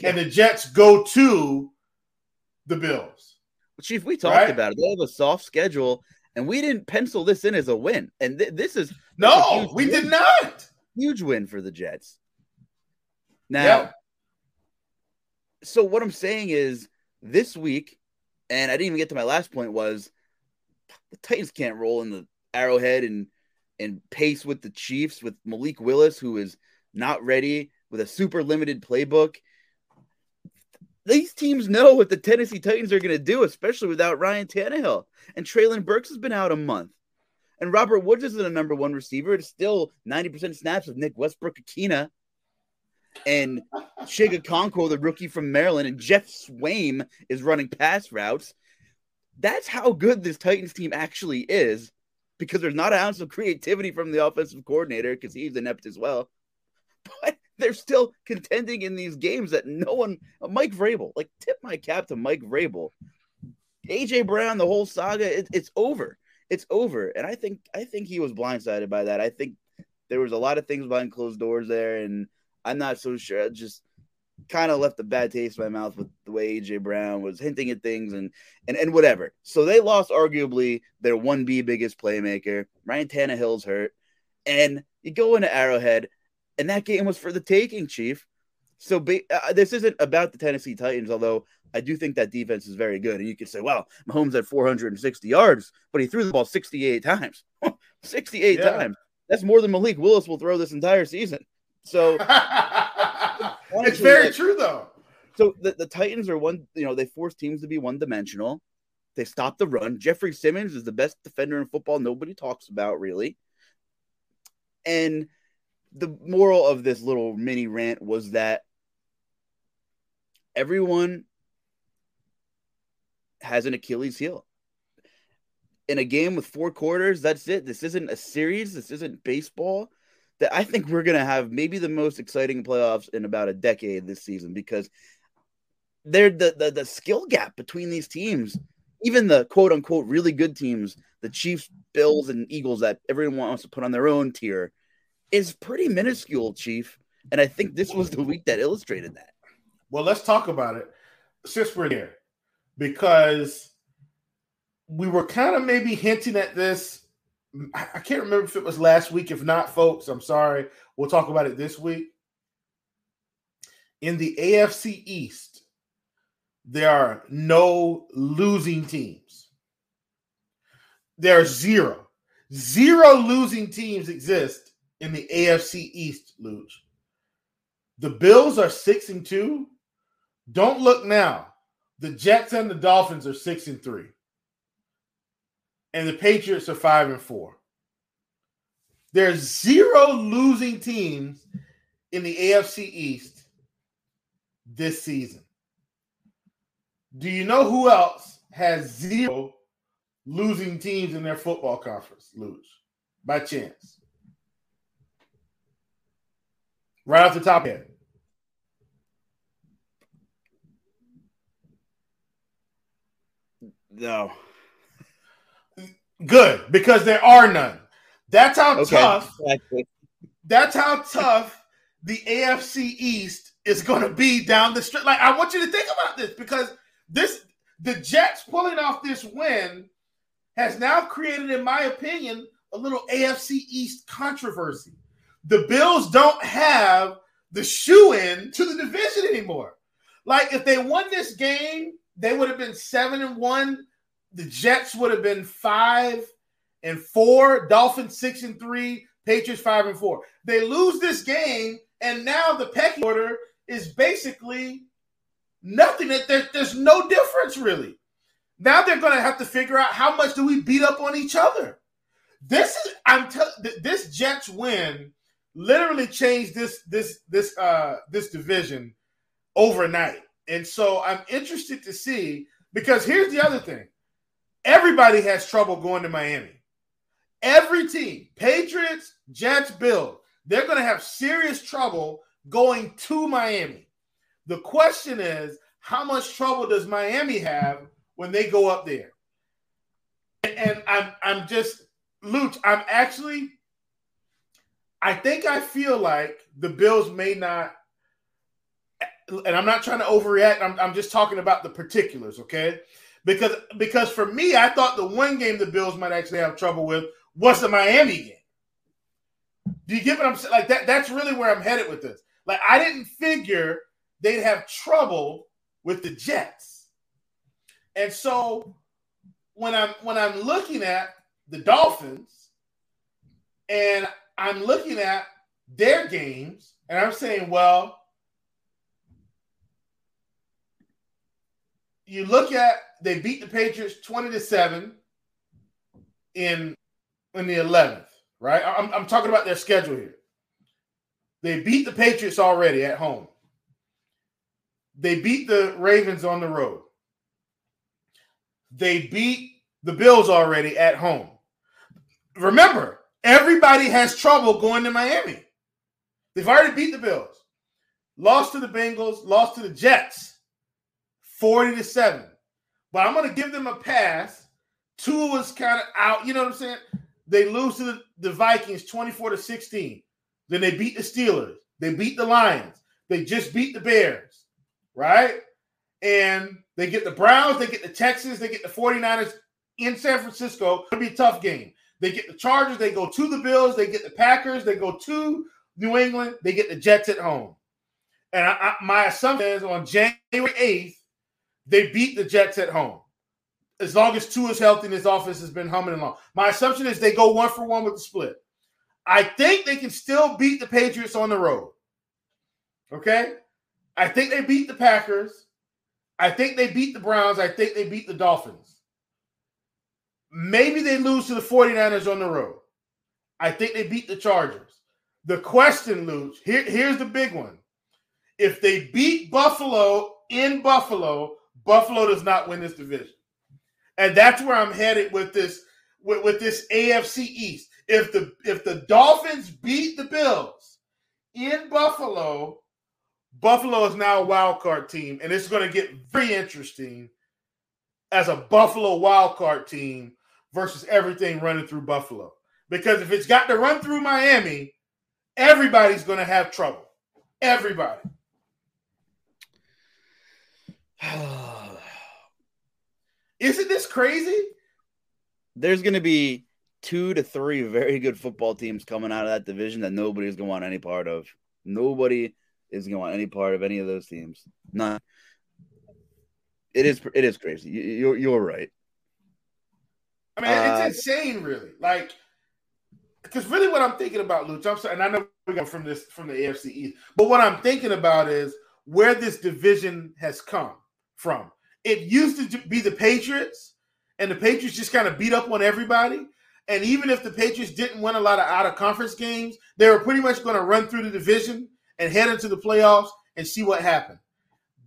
and the Jets go to the Bills. Chief, we talked Right. about it. They have a soft schedule, and we didn't pencil this in as a win. And th- this is No, we win. did not. huge win for the Jets. Now, Yeah. so what I'm saying is this week, and I didn't even get to my last point was the Titans can't roll in the Arrowhead and and pace with the Chiefs with Malik Willis, who is not ready with a super limited playbook. These teams know what the Tennessee Titans are going to do, especially without Ryan Tannehill. And Treylon Burks has been out a month. And Robert Woods isn't a number one receiver. It's still 90% snaps with Nick Westbrook Ikhine and Chig Okonkwo, the rookie from Maryland, and Geoff Swaim is running pass routes. That's how good this Titans team actually is because there's not an ounce of creativity from the offensive coordinator because he's inept as well. But they're still contending in these games that no one, Mike Vrabel, like tip my cap to Mike Vrabel. AJ Brown, the whole saga, it, it's over. It's over. And I think I think he was blindsided by that. I think there was a lot of things behind closed doors there, and I'm not so sure. Just kind of left a bad taste in my mouth with the way AJ Brown was hinting at things and and and whatever. So they lost arguably their one B biggest playmaker. Ryan Tannehill's hurt, and you go into Arrowhead, and that game was for the taking, Chief. So ba- uh, this isn't about the Tennessee Titans, although I do think that defense is very good. And you could say, well, Mahomes had 460 yards, but he threw the ball 68 times. 68 Yeah. times. That's more than Malik Willis will throw this entire season. So it's very true, though. so the, the Titans are one, you know, they force teams to be one dimensional. They stop the run. Jeffrey Simmons is the best defender in football. Nobody talks about really. And the moral of this little mini rant was that everyone has an Achilles heel. In a game with four quarters, that's it. This isn't a series. This isn't baseball. That I think we're going to have maybe the most exciting playoffs in about a decade this season because they're the, the the skill gap between these teams, even the quote unquote really good teams, the Chiefs, Bills, and Eagles that everyone wants to put on their own tier, is pretty minuscule, Chief. And I think this was the week that illustrated that. Well, let's talk about it since we're here, because we were kind of maybe hinting at this. I can't remember if it was last week. If not, folks, I'm sorry. We'll talk about it this week. In the AFC East, there are no losing teams. There are zero. Zero losing teams exist in the AFC East, Luch. The Bills are six and two. Don't look now. The Jets and the Dolphins are six and three. And the Patriots are five and four. There's zero losing teams in the AFC East this season. Do you know who else has zero losing teams in their football conference, Luge? By chance. Right off the top it. No. Good, because there are none. That's how Okay. tough. Exactly. That's how tough the AFC East is going to be down the stretch. Like I want you to think about this because this the Jets pulling off this win has now created, in my opinion, a little AFC East controversy. The Bills don't have the shoe in to the division anymore. Like if they won this game, they would have been seven and one. The Jets would have been five and four. Dolphins six and three. Patriots five and four. They lose this game, and now the pecking order is basically nothing. There, there's no difference really. Now they're going to have to figure out how much do we beat up on each other. This is I'm telling this Jets win literally changed this this this uh this division overnight. And so I'm interested to see because here's the other thing. Everybody has trouble going to Miami. Every team, Patriots, Jets, Bills, they're going to have serious trouble going to Miami. The question is, how much trouble does Miami have when they go up there? And, I'm I'm just Luch, I'm actually I think I feel like the Bills may not and I'm not trying to overreact. I'm, I'm just talking about the particulars, okay? Because because for me, I thought the one game the Bills might actually have trouble with was the Miami game. Do you get what I'm saying? Like that, that's really where I'm headed with this. Like I didn't figure they'd have trouble with the Jets. And so when I'm when I'm looking at the Dolphins and I'm looking at their games and I'm saying, well, you look at they beat the Patriots 20 to 7 in in the 11th, right? I'm, I'm talking about their schedule here. They beat the Patriots already at home. They beat the Ravens on the road. They beat the Bills already at home. Remember, everybody has trouble going to Miami. They've already beat the Bills, lost to the Bengals, lost to the Jets, 40 to 7. But I'm going to give them a pass. Tua was kind of out. You know what I'm saying? They lose to the, the Vikings 24 to 16. Then they beat the Steelers. They beat the Lions. They just beat the Bears, right? And they get the Browns, they get the Texans, they get the 49ers in San Francisco. It'll be a tough game. They get the Chargers, they go to the Bills, they get the Packers, they go to New England, they get the Jets at home. And I, I, my assumption is on January 8th, they beat the Jets at home. As long as Tua is healthy and his offense has been humming along. My assumption is they go one for one with the split. I think they can still beat the Patriots on the road. Okay? I think they beat the Packers. I think they beat the Browns. I think they beat the Dolphins. Maybe they lose to the 49ers on the road. I think they beat the Chargers. The question, Luch, here, here's the big one. If they beat Buffalo in Buffalo, Buffalo does not win this division. And that's where I'm headed with this with, with this AFC East. If the if the Dolphins beat the Bills in Buffalo, Buffalo is now a wild card team, and it's going to get very interesting as a Buffalo wild card team versus everything running through Buffalo. Because if it's got to run through Miami, everybody's going to have trouble. Everybody. Isn't this crazy? There's going to be two to three very good football teams coming out of that division that nobody's going to want any part of. Nobody is going to want any part of any of those teams. None. It is. It is crazy. You, are you're right. I mean, uh, it's insane, really. Like, because really, what I'm thinking about, Luke, I'm sorry, and I know we got from this from the AFC East, but what I'm thinking about is where this division has come from. It used to be the Patriots, and the Patriots just kind of beat up on everybody. And even if the Patriots didn't win a lot of out of conference games, they were pretty much going to run through the division and head into the playoffs and see what happened.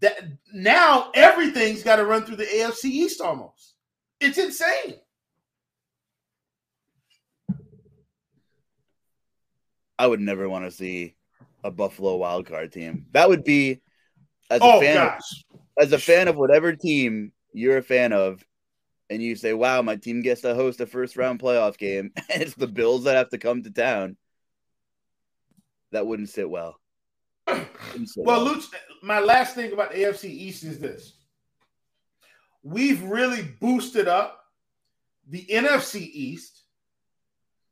That now everything's got to run through the AFC East almost. It's insane. I would never want to see a Buffalo wild card team. That would be as a oh, fan gosh. of, as a fan of whatever team you're a fan of, and you say, "Wow, my team gets to host a first round playoff game," and it's the Bills that have to come to town. That wouldn't sit well. Wouldn't sit well, well, Luch, my last thing about the AFC East is this: we've really boosted up the NFC East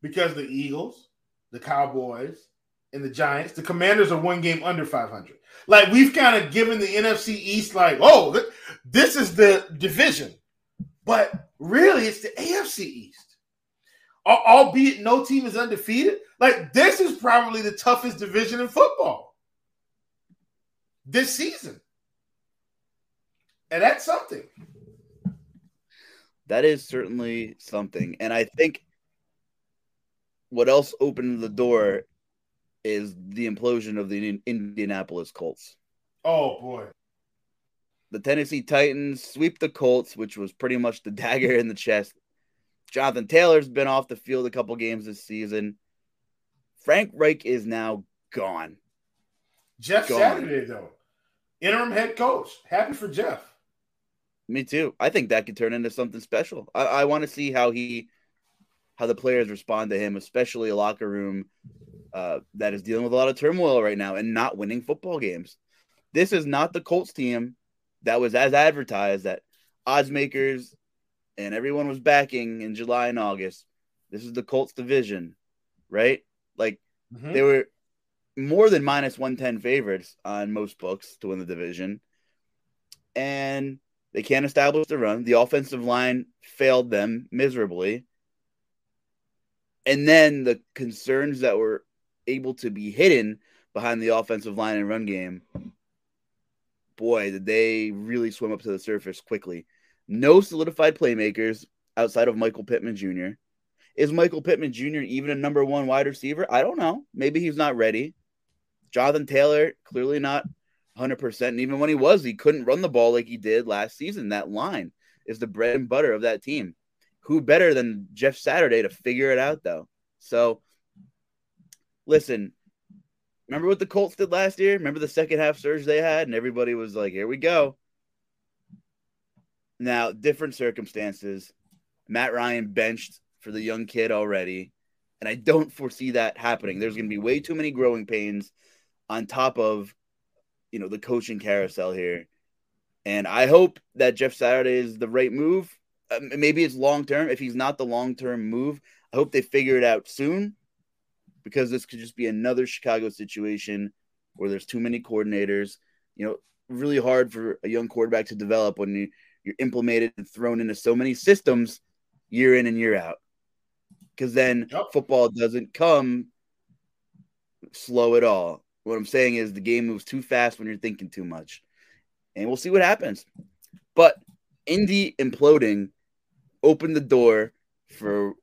because the Eagles, the Cowboys, and the Giants. The Commanders are one game under 500. Like we've kind of given the NFC East, like, oh, this is the division. But really, it's the AFC East. Albeit no team is undefeated. Like, this is probably the toughest division in football this season. And that's something. That is certainly something. And I think what else opened the door is the implosion of the Indianapolis Colts. Oh, boy the Tennessee Titans sweep the Colts, which was pretty much the dagger in the chest. Jonathan Taylor's been off the field a couple games this season. Frank Reich is now gone. Jeff gone. Saturday, though, interim head coach. Happy for Jeff. Me too. I think that could turn into something special. I, I want to see how he, how the players respond to him, especially a locker room uh, that is dealing with a lot of turmoil right now and not winning football games. This is not the Colts team that was as advertised that odds makers and everyone was backing in July and August. This is the Colts division, right? Like mm-hmm. they were more than minus 110 favorites on most books to win the division. And they can't establish the run. The offensive line failed them miserably. And then the concerns that were able to be hidden behind the offensive line and run game boy, did they really swim up to the surface quickly. No solidified playmakers outside of Michael Pittman Jr. Is Michael Pittman Jr. even a number one wide receiver? I don't know. Maybe he's not ready. Jonathan Taylor, clearly not 100%. And even when he was, he couldn't run the ball like he did last season. That line is the bread and butter of that team. Who better than Jeff Saturday to figure it out, though? So, listen, Remember what the Colts did last year? Remember the second half surge they had, and everybody was like, "Here we go." Now, different circumstances. Matt Ryan benched for the young kid already, and I don't foresee that happening. There's going to be way too many growing pains on top of, you know, the coaching carousel here. And I hope that Jeff Saturday is the right move. Uh, maybe it's long term. If he's not the long term move, I hope they figure it out soon because this could just be another Chicago situation where there's too many coordinators. You know, really hard for a young quarterback to develop when you, you're implemented and thrown into so many systems year in and year out. Because then yep. football doesn't come slow at all. What I'm saying is the game moves too fast when you're thinking too much. And we'll see what happens. But Indy imploding opened the door for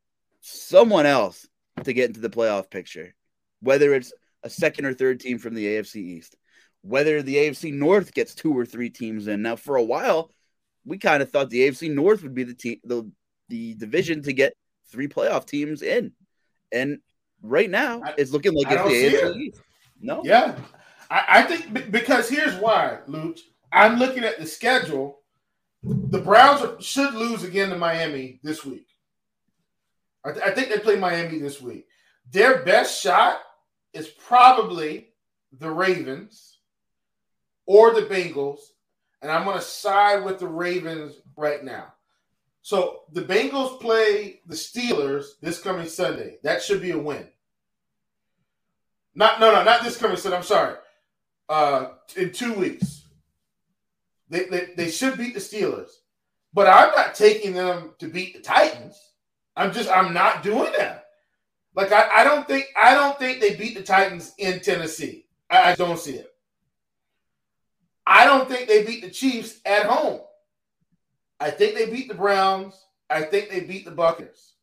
someone else to get into the playoff picture, whether it's a second or third team from the AFC East, whether the AFC North gets two or three teams in. Now, for a while, we kind of thought the AFC North would be the team, the the division to get three playoff teams in, and right now I- it's looking like I it's the AFC it. East. No, Yeah, I, I think be- because here's why, Luch. I'm looking at the schedule. The Browns should lose again to Miami this week. I, th- I think they play Miami this week. Their best shot is probably the Ravens or the Bengals, and I'm going to side with the Ravens right now. So the Bengals play the Steelers this coming Sunday. That should be a win. Not no no not this coming Sunday. I'm sorry. Uh, in two weeks, they, they they should beat the Steelers, but I'm not taking them to beat the Titans. I'm just I'm not doing that. Like I, I don't think I don't think they beat the Titans in Tennessee. I, I don't see it. I don't think they beat the Chiefs at home. I think they beat the Browns. I think they beat the Buckers.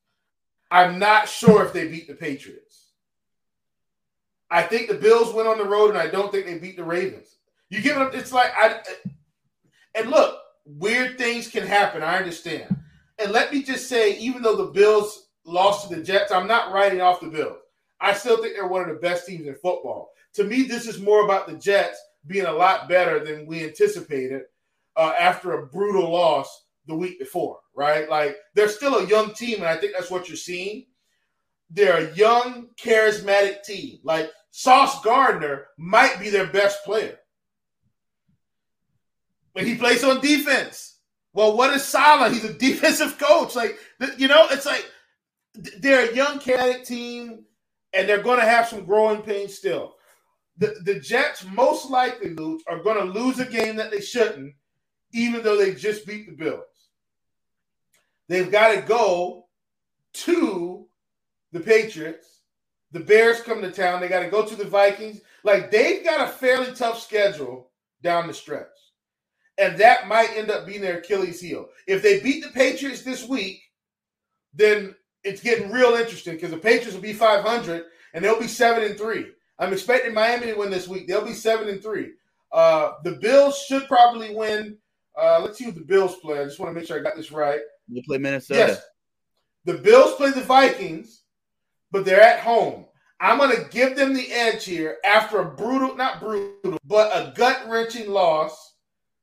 I'm not sure if they beat the Patriots. I think the Bills went on the road, and I don't think they beat the Ravens. You give it. Up. It's like I. And look, weird things can happen. I understand. And let me just say, even though the Bills lost to the Jets, I'm not writing off the Bills. I still think they're one of the best teams in football. To me, this is more about the Jets being a lot better than we anticipated uh, after a brutal loss the week before, right? Like they're still a young team, and I think that's what you're seeing. They're a young, charismatic team. Like Sauce Gardner might be their best player. But he plays on defense. Well, what is Salah? He's a defensive coach. Like, you know, it's like they're a young, chaotic team, and they're going to have some growing pains still. The, the Jets most likely lose, are going to lose a game that they shouldn't, even though they just beat the Bills. They've got to go to the Patriots. The Bears come to town. They got to go to the Vikings. Like they've got a fairly tough schedule down the stretch. And that might end up being their Achilles heel. If they beat the Patriots this week, then it's getting real interesting because the Patriots will be 500 and they'll be 7 and 3. I'm expecting Miami to win this week. They'll be 7 and 3. Uh, the Bills should probably win. Uh, let's see what the Bills play. I just want to make sure I got this right. You play Minnesota. Yes. The Bills play the Vikings, but they're at home. I'm going to give them the edge here after a brutal, not brutal, but a gut wrenching loss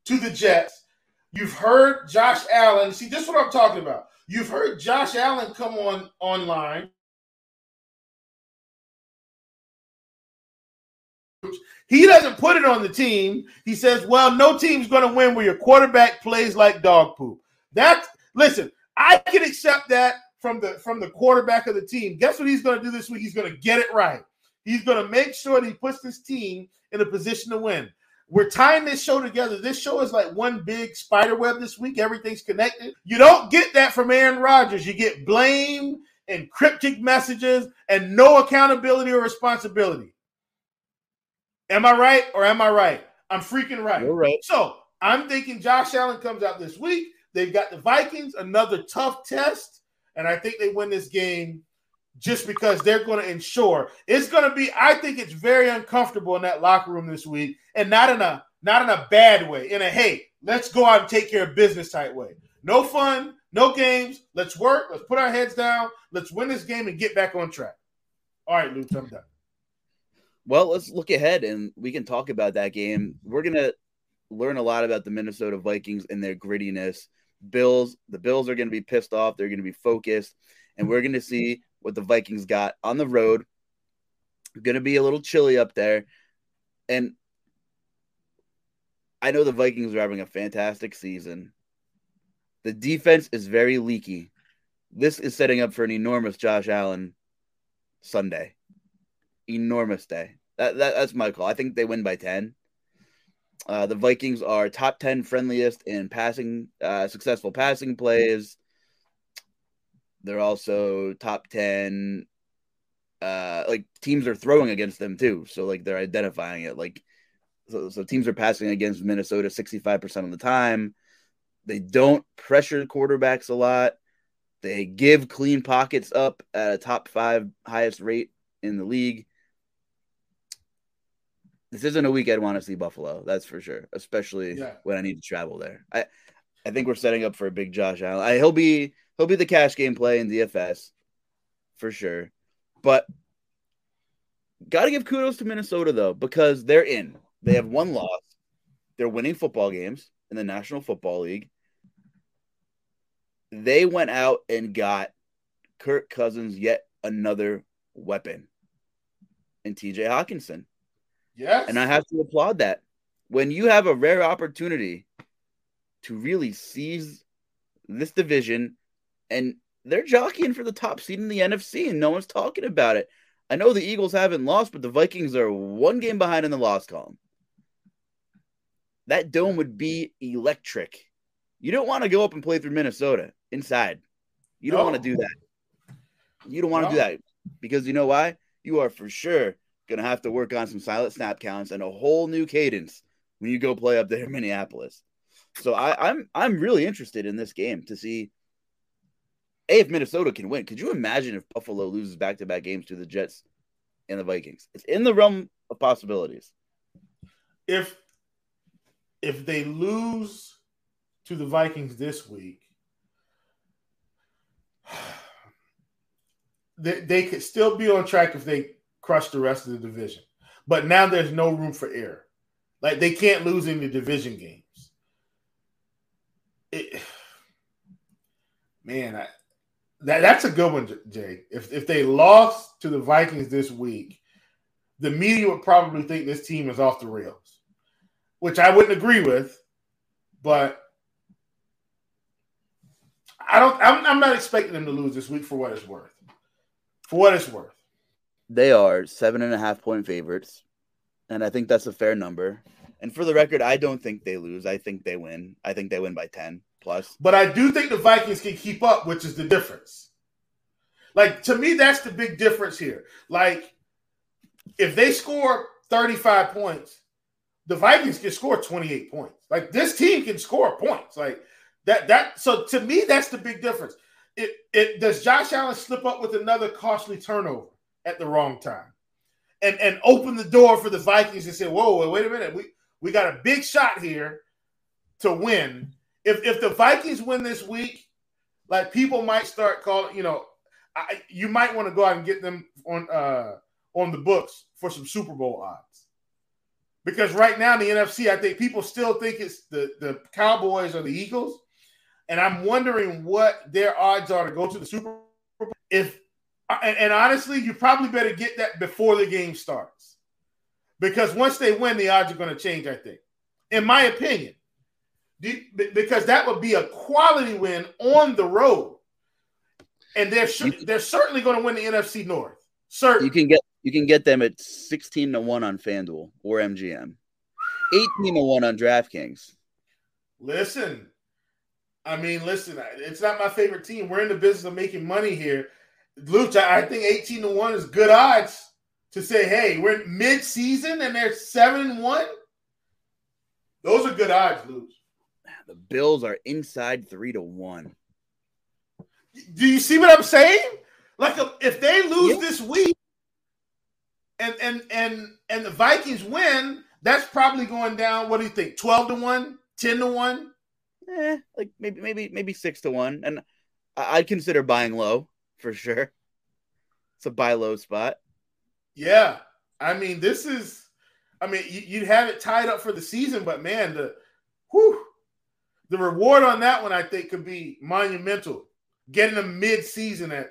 to the Jets. You've heard Josh Allen. See, this is what I'm talking about. You've heard Josh Allen come on online. He doesn't put it on the team. He says, "Well, no team's going to win where your quarterback plays like dog poop." That's listen. I can accept that from the from the quarterback of the team. Guess what he's going to do this week? He's going to get it right. He's going to make sure that he puts this team in a position to win. We're tying this show together. This show is like one big spider web this week. Everything's connected. You don't get that from Aaron Rodgers. You get blame and cryptic messages and no accountability or responsibility. Am I right or am I right? I'm freaking right. You're right. So I'm thinking Josh Allen comes out this week. They've got the Vikings, another tough test, and I think they win this game just because they're going to ensure it's going to be. I think it's very uncomfortable in that locker room this week, and not in a not in a bad way. In a hey, let's go out and take care of business type way. No fun, no games. Let's work. Let's put our heads down. Let's win this game and get back on track. All right, Luke, I'm done. Well, let's look ahead and we can talk about that game. We're gonna learn a lot about the Minnesota Vikings and their grittiness. Bills, the Bills are gonna be pissed off. They're gonna be focused, and we're gonna see what the Vikings got on the road. Going to be a little chilly up there. And I know the Vikings are having a fantastic season. The defense is very leaky. This is setting up for an enormous Josh Allen Sunday. Enormous day. That, that that's my call. I think they win by 10. Uh, the Vikings are top 10 friendliest in passing, uh, successful passing plays. They're also top 10 uh like teams are throwing against them too. So like they're identifying it like so, so teams are passing against Minnesota 65% of the time. They don't pressure quarterbacks a lot. They give clean pockets up at a top 5 highest rate in the league. This isn't a week I'd want to see Buffalo, that's for sure, especially Yeah. when I need to travel there. I I think we're setting up for a big Josh Allen. I, he'll be he'll be the cash game play in DFS for sure. But Got to give kudos to Minnesota though because they're in. They have one loss. They're winning football games in the National Football League. They went out and got Kirk Cousins yet another weapon in TJ Hockenson. Yes. And I have to applaud that. When you have a rare opportunity to really seize this division and they're jockeying for the top seed in the NFC and no one's talking about it. I know the Eagles haven't lost, but the Vikings are one game behind in the loss column. That dome would be electric. You don't want to go up and play through Minnesota inside. You don't No. want to do that. You don't want to do that because you know why? You are for sure going to have to work on some silent snap counts and a whole new cadence when you go play up there in Minneapolis. So I, I'm I'm really interested in this game to see a if Minnesota can win. Could you imagine if Buffalo loses back to back games to the Jets and the Vikings? It's in the realm of possibilities. if if they lose to the Vikings this week, they, they could still be on track if they crush the rest of the division. But now there's no room for error. Like they can't lose any division games. It, man, I, that that's a good one, Jay. If if they lost to the Vikings this week, the media would probably think this team is off the rails, which I wouldn't agree with. But I don't. I'm, I'm not expecting them to lose this week for what it's worth. For what it's worth. They are seven and a half point favorites, and I think that's a fair number. And for the record, I don't think they lose. I think they win. I think they win by ten plus. But I do think the Vikings can keep up, which is the difference. Like to me, that's the big difference here. Like if they score 35 points, the Vikings can score 28 points. Like this team can score points. Like that that so to me, that's the big difference. It it does Josh Allen slip up with another costly turnover at the wrong time and and open the door for the Vikings to say, whoa, whoa wait a minute, we we got a big shot here to win if if the Vikings win this week, like people might start calling, you know, I, you might want to go out and get them on uh on the books for some Super Bowl odds. Because right now in the NFC, I think people still think it's the the Cowboys or the Eagles, and I'm wondering what their odds are to go to the Super Bowl. If and, and honestly, you probably better get that before the game starts, because once they win, the odds are going to change. I think, in my opinion. Because that would be a quality win on the road, and they're they're certainly going to win the NFC North. Certain. You can get you can get them at sixteen to one on FanDuel or MGM, eighteen to one on DraftKings. listen, I mean, listen. It's not my favorite team. We're in the business of making money here, Luch. I I think eighteen to one is good odds to say, hey, we're mid season and they're seven and one. Those are good odds, Luch. The Bills are inside three to one. Do you see what I'm saying? Like uh, if they lose Yeah. this week and and and and the Vikings win, that's probably going down. What do you think? 12 to 1, 10 to 1? Eh, like maybe maybe maybe six to one, and I- I'd consider buying low for sure. It's a buy low spot. Yeah. I mean, this is I mean, you, you'd have it tied up for the season, but man, the whew, the reward on that one I think could be monumental. Getting a mid-season at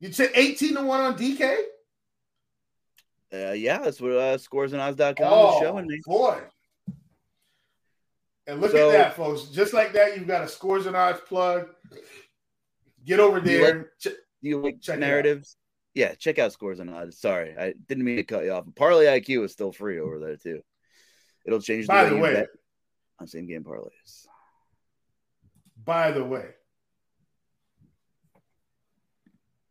you'd say 18 to 1 on DK? Uh, yeah, that's what uh, scoresandodds.com Oh, is showing me. boy. And look So- at that, folks. Just like that, you've got a scores and odds plug. Get over Do you there. Ch- Do you like Check narratives? Yeah, check out scores and odds. Sorry, I didn't mean to cut you off. Parlay IQ is still free over there too. It'll change the By way the you way, bet on same game parlays. By the way.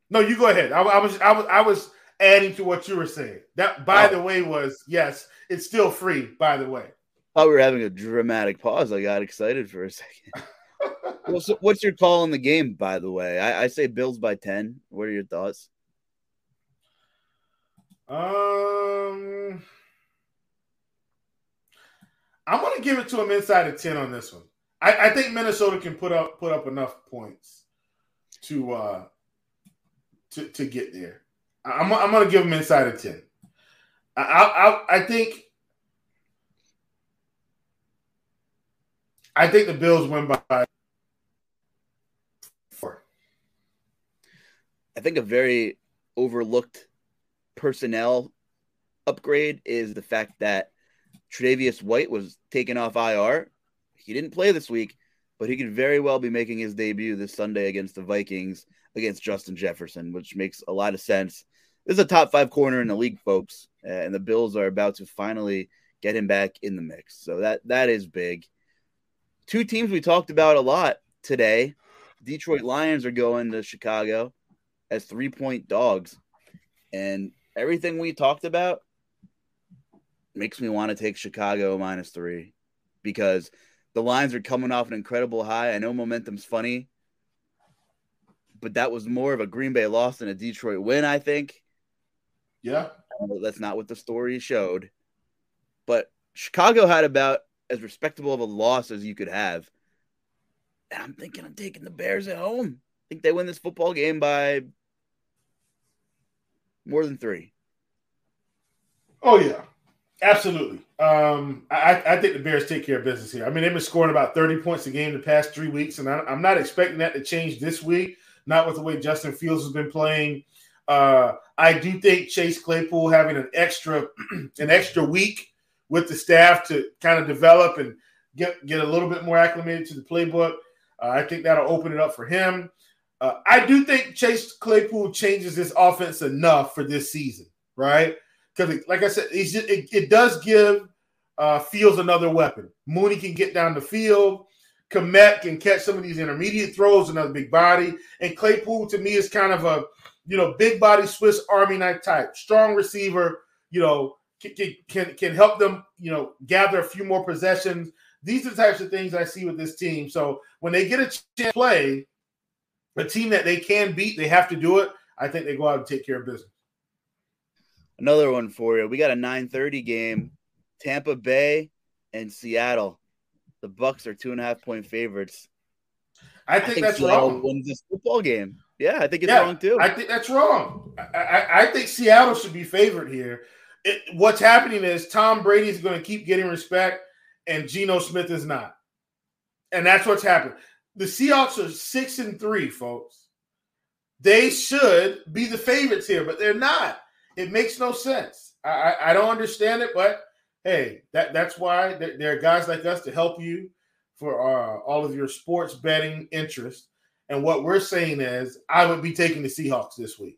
No, you go ahead. I, I was I was I was adding to what you were saying. That by Oh. the way was yes, it's still free, by the way. Thought we were having a dramatic pause. I got excited for a second. well, so what's your call in the game, by the way? I, I say Bills by 10. What are your thoughts? Um I'm gonna give it to him inside of 10 on this one. I, I think Minnesota can put up put up enough points to uh to, to get there. I'm, I'm gonna give them inside of 10. I, I, I think I think the Bills win by four. I think a very overlooked personnel upgrade is the fact that Tre'Davious White was taken off IR. He didn't play this week, but he could very well be making his debut this Sunday against the Vikings against Justin Jefferson, which makes a lot of sense. This is a top five corner in the league, folks, and the Bills are about to finally get him back in the mix. So that that is big. Two teams we talked about a lot today. Detroit Lions are going to Chicago as three point dogs. And everything we talked about makes me want to take Chicago minus three because the Lions are coming off an incredible high. I know momentum's funny, but that was more of a Green Bay loss than a Detroit win, I think. Yeah. That's not what the story showed. But Chicago had about as respectable of a loss as you could have. And I'm thinking I'm taking the Bears at home. I think they win this football game by more than three. Oh yeah, absolutely. Um, I, I think the Bears take care of business here. I mean, they've been scoring about thirty points a game the past three weeks, and I, am not expecting that to change this week. Not with the way Justin Fields has been playing. Uh, I do think Chase Claypool having an extra an extra week with the staff to kind of develop and get get a little bit more acclimated to the playbook. Uh, I think that'll open it up for him. Uh, I do think Chase Claypool changes this offense enough for this season, right? Because, like I said, just, it, it, does give uh, Fields another weapon. Mooney can get down the field. Kmet can catch some of these intermediate throws, another big body. And Claypool, to me, is kind of a you know big body Swiss Army knife type, strong receiver. You know, can can, can help them you know gather a few more possessions. These are the types of things I see with this team. So when they get a chance to play, a team that they can beat, they have to do it. I think they go out and take care of business. Another one for you. We got a 9:30 game, Tampa Bay and Seattle. The Bucs are two and a half point favorites. I think, I think that's Seattle wrong. Wins this football game. Yeah, I think it's yeah, wrong too. I think that's wrong. I, I, I think Seattle should be favored here. It, what's happening is Tom Brady is going to keep getting respect, and Geno Smith is not, and that's what's happened. The Seahawks are six and three, folks. They should be the favorites here, but they're not. It makes no sense. I, I, I don't understand it, but hey, that that's why there, are guys like us to help you for uh, all of your sports betting interest. And what we're saying is, I would be taking the Seahawks this week.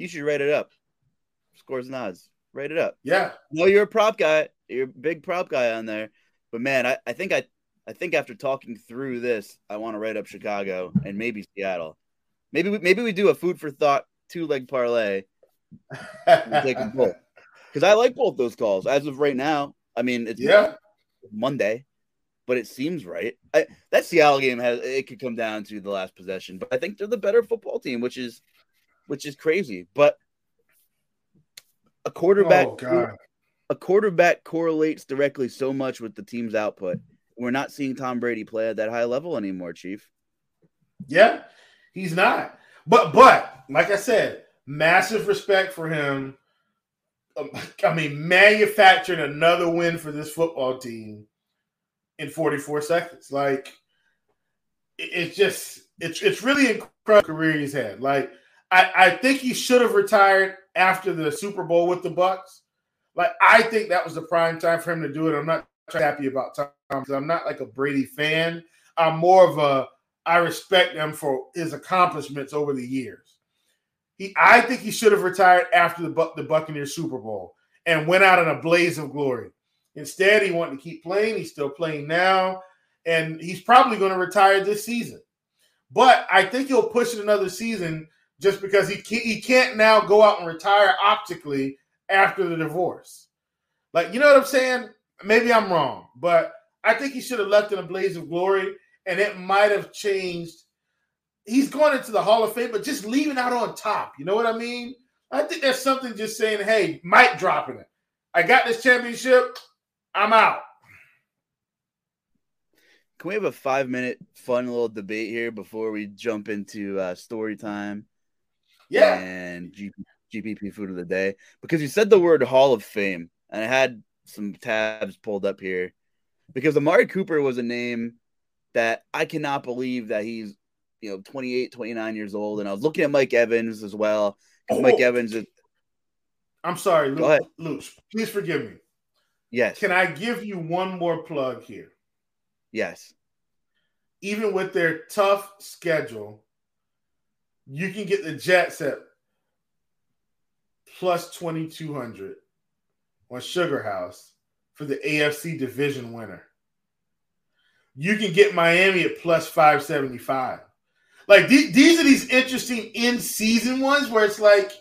You should write it up. Scores nods. Write it up. Yeah. No, you're a prop guy. You're a big prop guy on there. But man, I, I think I I think after talking through this, I want to write up Chicago and maybe Seattle. Maybe we, maybe we do a food for thought two leg parlay. take them both because I like both those calls as of right now. I mean, it's yeah Monday, but it seems right. I, that Seattle game has it could come down to the last possession, but I think they're the better football team, which is which is crazy. But a quarterback oh, a quarterback correlates directly so much with the team's output. We're not seeing Tom Brady play at that high level anymore, Chief. Yeah, he's not. But but like I said, massive respect for him. Um, I mean, manufacturing another win for this football team in 44 seconds. Like it's just it's it's really incredible career he's had. Like I, I think he should have retired after the Super Bowl with the Bucs. Like I think that was the prime time for him to do it. I'm not happy about Tom because I'm not like a Brady fan. I'm more of a I respect him for his accomplishments over the years. He, I think he should have retired after the the Buccaneers Super Bowl and went out in a blaze of glory. Instead, he wanted to keep playing. He's still playing now, and he's probably going to retire this season. But I think he'll push it another season just because he can't, he can't now go out and retire optically after the divorce. Like, you know what I'm saying? Maybe I'm wrong, but I think he should have left in a blaze of glory, and it might have changed. He's going into the Hall of Fame, but just leaving out on top. You know what I mean? I think there's something just saying, "Hey, Mike, dropping it. I got this championship. I'm out." Can we have a five minute fun little debate here before we jump into uh, story time? Yeah. And GP, GPP food of the day because you said the word Hall of Fame, and I had some tabs pulled up here because Amari Cooper was a name that I cannot believe that he's you know 28, 29 years old, and I was looking at Mike Evans as well. Oh. Mike Evans is I'm sorry. Luke. Luke, please forgive me. yes, Can I give you one more plug here? yes. Even with their tough schedule, you can get the Jets at plus 2200 on Sugar House for the AFC division winner. You can get Miami at plus 575. Like the- these are these interesting in season ones where it's like,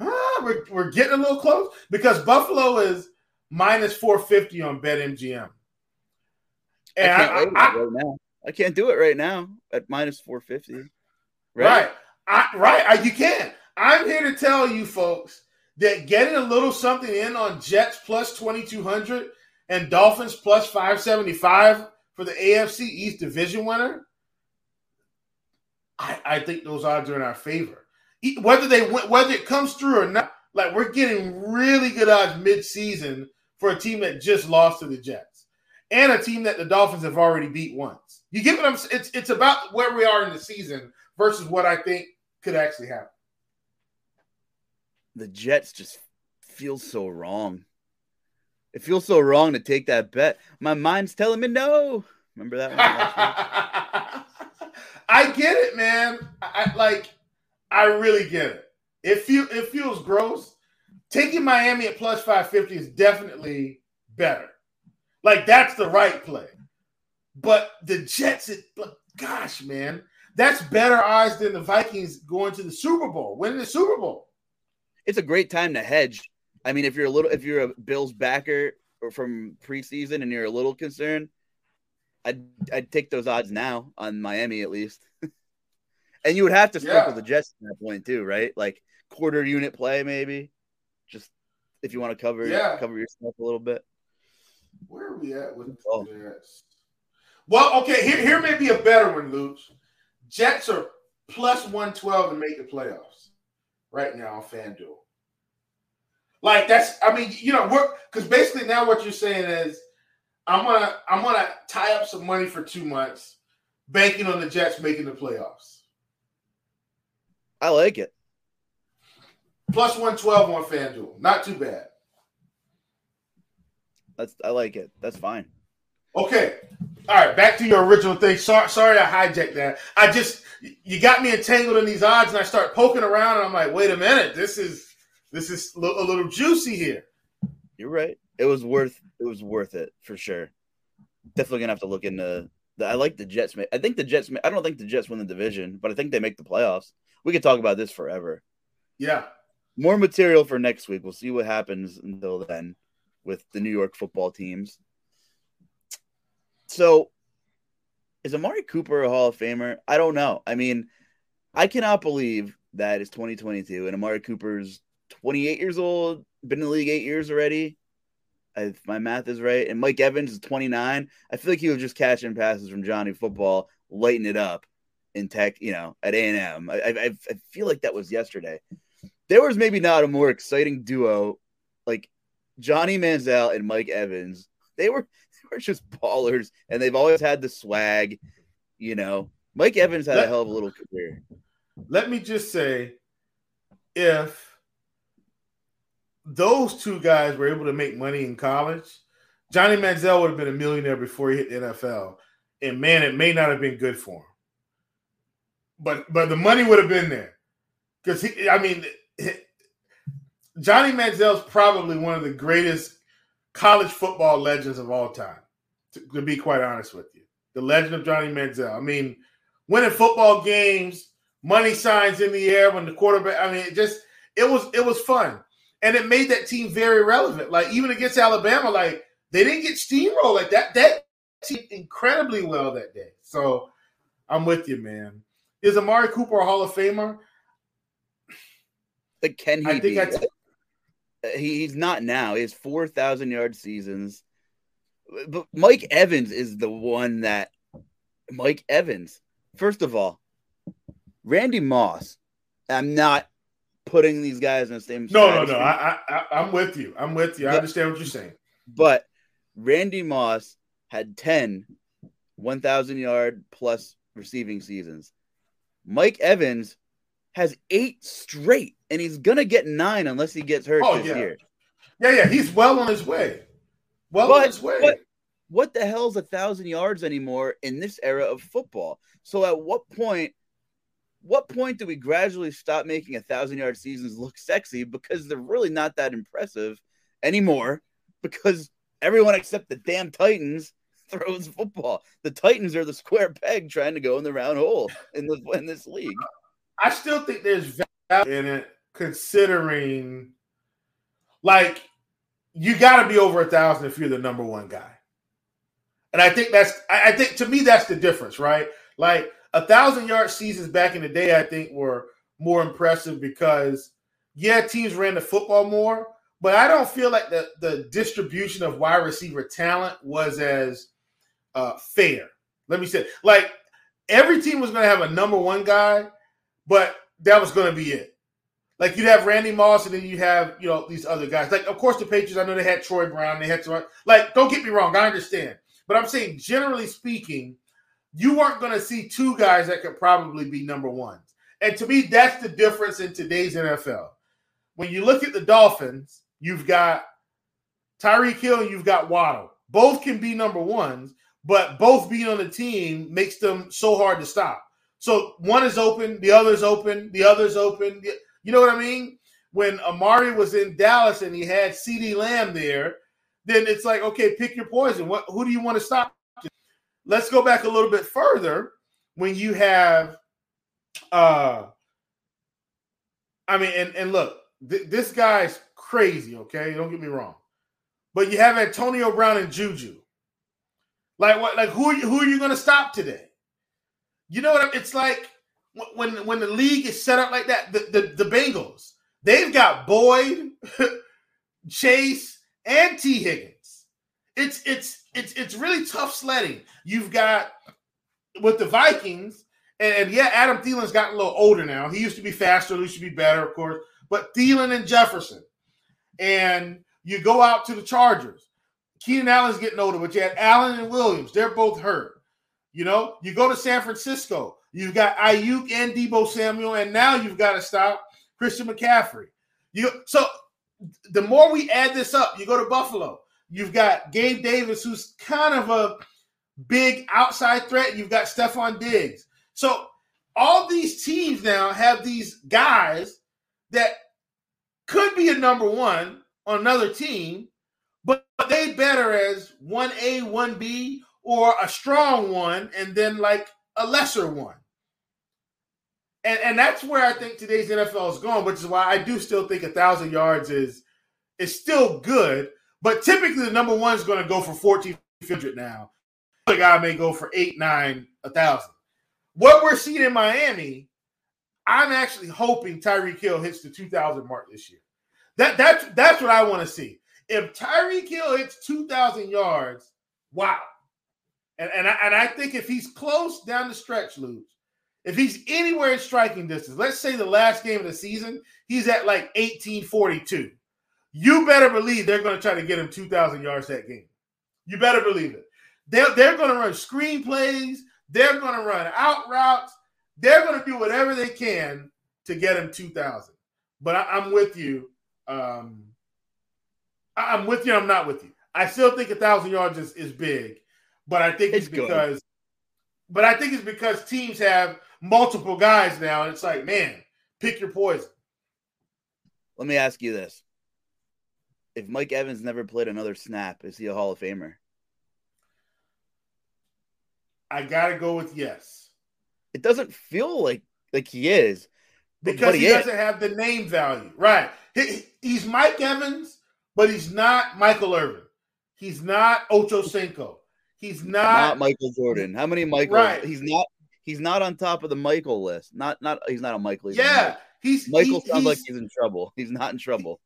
ah, we're, we're getting a little close because Buffalo is minus 450 on BetMGM. I can't I- I- right now. I can't do it right now at minus four fifty. Right. I, right. I, you can. I'm here to tell you folks that getting a little something in on Jets plus 2200 and Dolphins plus 575 for the AFC East division winner, I, I think those odds are in our favor. Whether they whether it comes through or not, like we're getting really good odds mid-season for a team that just lost to the Jets and a team that the Dolphins have already beat once. You get what I'm? It's it's about where we are in the season versus what I think could actually happen. The Jets just feel so wrong. It feels so wrong to take that bet. My mind's telling me no. Remember that one? I get it, man. I, I like I really get it. It feel it feels gross. Taking Miami at plus 550 is definitely better. Like that's the right play. But the Jets, it, but gosh, man, that's better odds than the Vikings going to the Super Bowl, winning the Super Bowl. it's a great time to hedge. I mean, if you're a little, if you're a Bills backer or from preseason and you're a little concerned, I'd I'd take those odds now on Miami at least. and you would have to sprinkle Yeah. the Jets at that point too, right? Like quarter unit play maybe, just if you want to cover Yeah. cover yourself a little bit. Where are we at with Oh. the Jets? Well, okay, here, here may be a better one, Luke. Jets are plus 112 to make the playoffs right now on FanDuel. Like that's I mean, you know, we're because basically now what you're saying is I'm gonna I'm gonna tie up some money for two months, banking on the Jets making the playoffs. I like it. Plus 112 on FanDuel. Not too bad. That's I like it. That's fine. Okay. All right, back to your original thing. Sorry, sorry I hijacked that. I just you got me entangled in these odds, and I start poking around, and I'm like, wait a minute, this is this is a little, juicy here. You're right. It was worth it was worth it for sure. Definitely gonna have to look into. The, I like the Jets. I think the Jets. I don't think the Jets win the division, but I think they make the playoffs. We could talk about this forever. Yeah. More material for next week. We'll see what happens until then with the New York football teams. So, is Amari Cooper a Hall of Famer? I don't know. I mean, I cannot believe that it's 2022 and Amari Cooper's 28 years old, been in the league eight years already. If my math is right, and Mike Evans is 29. I feel like he was just catching passes from Johnny Football, lighting it up in Tech, you know, at A and M. I, I, I feel like that was yesterday. There was maybe not a more exciting duo like Johnny Manziel and Mike Evans. They were were just ballers, and they've always had the swag. You know, Mike Evans had a hell of a little career. Let me just say, if those two guys were able to make money in college, Johnny Manziel would have been a millionaire before he hit the NFL. And man, it may not have been good for him. But but the money would have been there. Because he I mean Johnny Manziel's probably one of the greatest college football legends of all time, to, to be quite honest with you. The legend of Johnny Manziel. I mean, winning football games, money signs in the air when the quarterback. I mean, it just it was it was fun. and it made that team very relevant. Like even against Alabama, like they didn't get steamrolled like that. That team incredibly well that day. So I'm with you, man. Is Amari Cooper a Hall of Famer? Like, can he I think be? that's He- He's not now. He has 4,000 yard seasons. But Mike Evans is the one that. Mike Evans. First of all, Randy Moss. I'm not putting these guys in the same. no, no, no. I, I, I'm with you. I'm with you. I understand what you're saying. But Randy Moss had 10 1,000 yard plus receiving seasons. Mike Evans has eight straight, and he's going to get nine unless he gets hurt Oh, this yeah. year. Yeah, yeah. He's well on his way. Well But- on his way. but- What the hell's a thousand yards anymore in this era of football? So at what point, what point do we gradually stop making a thousand yard seasons look sexy because they're really not that impressive anymore? Because everyone except the damn Titans throws football. The Titans are the square peg trying to go in the round hole in this in this league. I still think there's value in it, considering like you got to be over a thousand if you're the number one guy. And I think that's, I think to me, that's the difference, right? Like a thousand yard seasons back in the day, I think were more impressive because, yeah, teams ran the football more, but I don't feel like the, the distribution of wide receiver talent was as uh, fair. Let me say, like every team was going to have a number one guy, but that was going to be it. Like you'd have Randy Moss, and then you have you know these other guys. Like of course the Patriots, I know they had Troy Brown, they had some like. Don't get me wrong, I understand, but I'm saying generally speaking, you weren't going to see two guys that could probably be number ones. And to me, that's the difference in today's NFL. When you look at the Dolphins, you've got Tyreek Hill and you've got Waddle. Both can be number ones, but both being on the team makes them so hard to stop. So one is open, the other's open, the other's open. You know what I mean? When Amari was in Dallas and he had CeeDee Lamb there, then it's like, okay, pick your poison. What who do you want to stop? Let's go back a little bit further when you have uh I mean, and, and look, th- this guy's crazy, okay? Don't get me wrong. But you have Antonio Brown and Juju. Like what like who are you, who are you going to stop today? You know what I It's like when when the league is set up like that, the, the, the Bengals, they've got Boyd, Chase, and Tee Higgins. It's it's it's it's really tough sledding. You've got with the Vikings, and, and yeah, Adam Thielen's gotten a little older now. He used to be faster, he used to be better, of course. But Thielen and Jefferson, and you go out to the Chargers. Keenan Allen's getting older, but you had Allen and Williams. They're both hurt. You know, you go to San Francisco. You've got Aiyuk and Deebo Samuel, and now you've got to stop Christian McCaffrey. You so the more we add this up, you go to Buffalo. You've got Gabe Davis, who's kind of a big outside threat. You've got Stefon Diggs. So all these teams now have these guys that could be a number one on another team, but they better as one A, one B, or a strong one, and then like a lesser one. And and that's where I think today's NFL is going, which is why I do still think a thousand yards is is still good. But typically the number one is going to go for 1400 now. The guy may go for eight, nine, a thousand. What we're seeing in Miami, I'm actually hoping Tyreek Hill hits the 2,000 mark this year. That that's that's what I want to see. If Tyreek Hill hits 2,000 yards, wow. And and I, and I think if he's close down the stretch, Luke, if he's anywhere in striking distance, let's say the last game of the season, he's at like 1842. You better believe they're going to try to get him 2,000 yards that game. You better believe it. They're, they're going to run screen plays. They're going to run out routes. They're going to do whatever they can to get him 2,000. But I, am with you. Um, I, I'm with you. I'm not with you. I still think a thousand yards is, is big, but I think it's, It's good. because, but I think it's because teams have multiple guys now, and it's like, man, pick your poison. Let me ask you this. If Mike Evans never played another snap, is he a Hall of Famer? I gotta go with yes It doesn't feel like like he is. because he, is. doesn't have the name value, right? He- he- he's Mike Evans, but he's not Michael Irvin. He's not Ocho Cinco. He's not, Not Michael Jordan. How many Michael? Right. He's not. He's not on top of the Michael list. Not not. He's not a Michael. he's yeah. Mike. He's Michael he- sounds like he's- he's in trouble. He's not in trouble.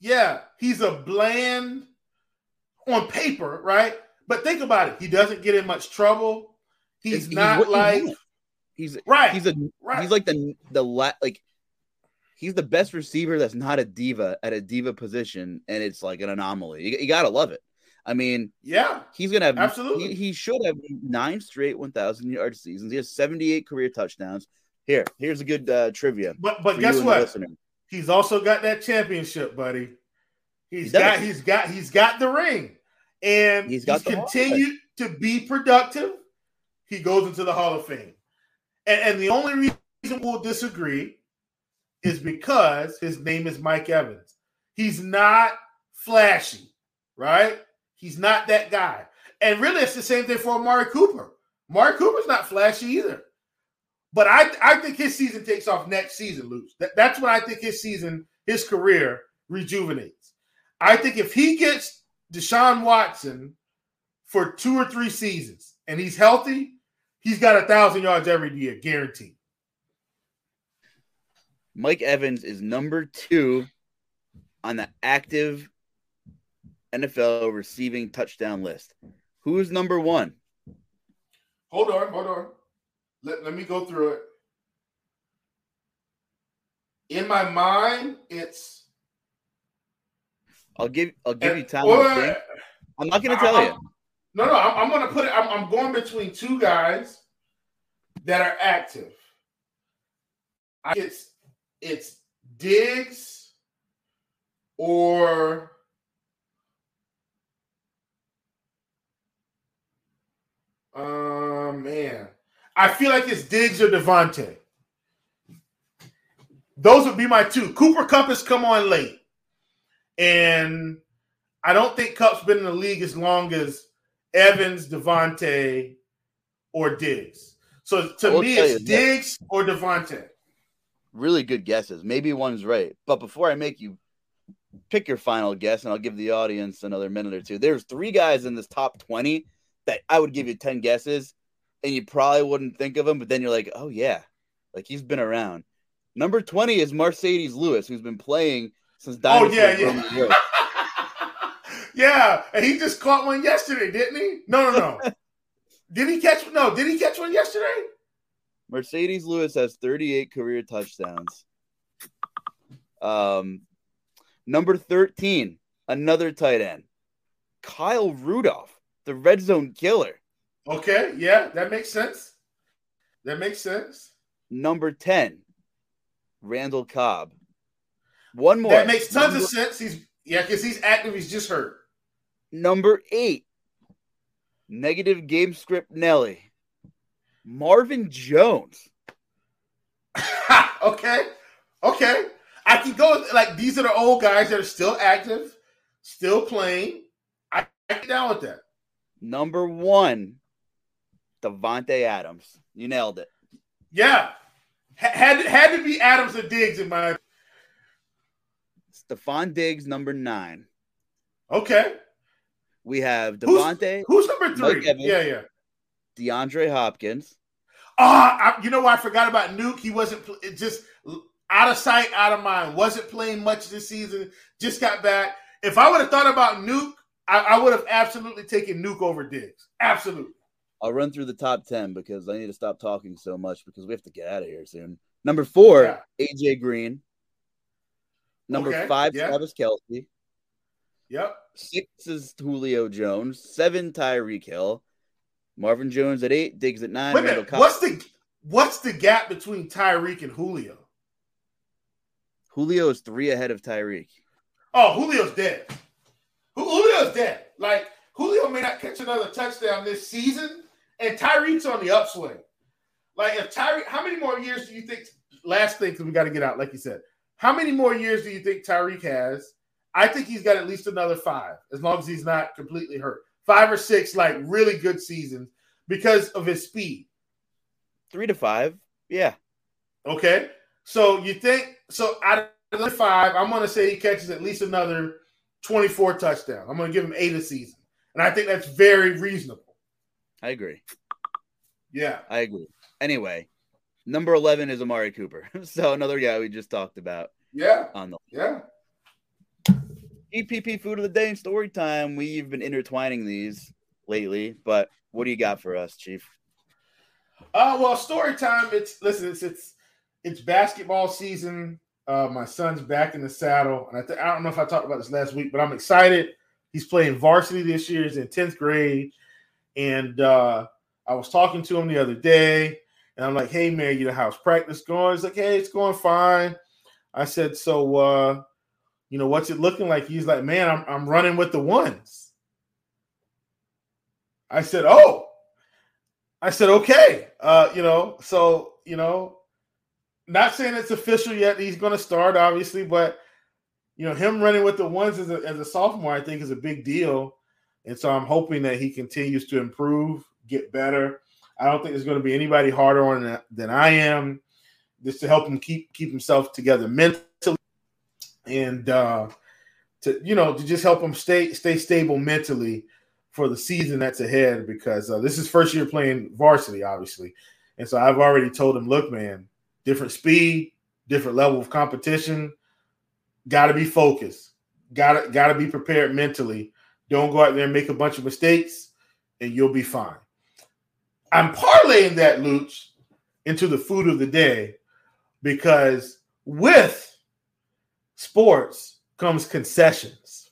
Yeah, he's a bland on paper, right? But think about it. He doesn't get in much trouble. He's He's not like. He's right. he's a right. he's like the the la- like he's the best receiver that's not a diva at a diva position, and it's like an anomaly. You, you gotta love it. I mean, yeah, he's gonna have Absolutely. He, he should have nine straight one thousand yard seasons. He has seventy eight career touchdowns. Here, here's a good uh, trivia. but but guess you and the what? He's also got that championship, buddy. He's He got he's got he's got the ring, and He's he's, got the Hall of continued to be productive. He goes into the Hall of Fame, and, and the only reason we'll disagree is because his name is Mike Evans. He's not flashy, right? He's not that guy. And really, it's the same thing for Amari Cooper. Amari Cooper's not flashy either. But I, I think his season takes off next season, Luke. That, that's when I think his season, his career rejuvenates. I think if he gets Deshaun Watson for two or three seasons and he's healthy, he's got a thousand yards every year, guaranteed. Mike Evans is number two on the active NFL receiving touchdown list. Who's number one? Hold on, hold on. Let, let me go through it. In my mind, it's I'll give I'll give eh, you time Well. Eh, I'm not going to tell I- you. No, no, I'm, I'm going to put it. I'm, I'm going between two guys that are active. I, it's it's Diggs or uh man, I feel like it's Diggs or Davante. Those would be my two. Cooper Kupp has come on late, and I don't think Kupp's been in the league as long as Evans, Davante, or Diggs. So to me, it's. Diggs or Davante. Really good guesses. Maybe one's right. But before I make you pick your final guess, and I'll give the audience another minute or two, there's three guys in this top 20 that I would give you 10 guesses, and you probably wouldn't think of them, but then you're like, oh, yeah, like he's been around. Number 20 is Marcedes Lewis, who's been playing since Oh Dynasty yeah, yeah, Road. yeah. And he just caught one yesterday, didn't he? No, no, no. did he catch? No, did he catch one yesterday? Marcedes Lewis has 38 career touchdowns. Um, number 13, another tight end, Kyle Rudolph, the red zone killer. Okay, yeah, that makes sense. That makes sense. Number 10, Randall Cobb. One more. That makes tons number, of sense. He's yeah, because he's active. He's just hurt. Number eight, negative game script Nelly, Marvin Jones. okay, okay. I can go with, like these are the old guys that are still active, still playing. I, I get down with that. Number one, Davante Adams. You nailed it. Yeah, Ha- had had to be Adams or Diggs in my. Stefon Diggs, number nine. Okay, We have Who's- Davante, who's number three? Evans. Yeah, yeah. DeAndre Hopkins. Ah, I, you know what? I forgot about Nuke. He wasn't just out of sight, out of mind. Wasn't playing much this season. Just got back. If I would have thought about Nuke, I, I would have absolutely taken Nuke over Diggs. Absolutely. I'll run through the top 10 because I need to stop talking so much because we have to get out of here soon. Number four, AJ Green. Number Okay, five, yeah. Travis Kelce. Yep. Six is Julio Jones. Seven, Tyreek Hill. Marvin Jones at eight. Diggs at nine. Wait a minute. What's the what's the gap between Tyreek and Julio? Julio is three ahead of Tyreek. Oh, Julio's dead. Ju- Julio's dead. Like Julio may not catch another touchdown this season, and Tyreek's on the upswing. Like if Tyreek, how many more years do you think? Last thing, because we got to get out, like you said. How many more years do you think Tyreek has? I think he's got at least another five, as long as he's not completely hurt. Five or six, like really good seasons because of his speed. Three to five. Yeah. Okay. So you think so out of five. I'm going to say he catches at least another 24 touchdowns. I'm going to give him eight a season, and I think that's very reasonable. I agree. Yeah, I agree. Anyway, number 11 is Amari Cooper. so another guy we just talked about. Yeah. On the yeah. EPP food of the day and story time. We've been intertwining these lately, but what do you got for us, Chief? Uh well, story time. It's listen, it's it's it's basketball season. Uh, my son's back in the saddle, and I, th- I don't know if I talked about this last week, but I'm excited. He's playing varsity this year. He's in tenth grade, and uh, I was talking to him the other day, and I'm like, "Hey man, you know how's practice going?" He's like, "Hey, it's going fine." I said, "So, uh, you know, what's it looking like?" He's like, "Man, I'm I'm running with the ones." I said, "Oh." I said, "Okay." Uh, you know, so you know, not saying it's official yet. He's going to start, obviously, but you know, him running with the ones as a, as a sophomore, I think, is a big deal. And so I'm hoping that he continues to improve, get better. I don't think there's going to be anybody harder on than I am, just to help him keep keep himself together mentally and uh, to you know to just help him stay stay stable mentally for the season that's ahead. Because uh, this is first year playing varsity, obviously, and so I've already told him, look, man, different speed, different level of competition. Got to be focused. Got to got to be prepared mentally. Don't go out there and make a bunch of mistakes, and you'll be fine. I'm parlaying that, Luke, into the food of the day because with sports comes concessions.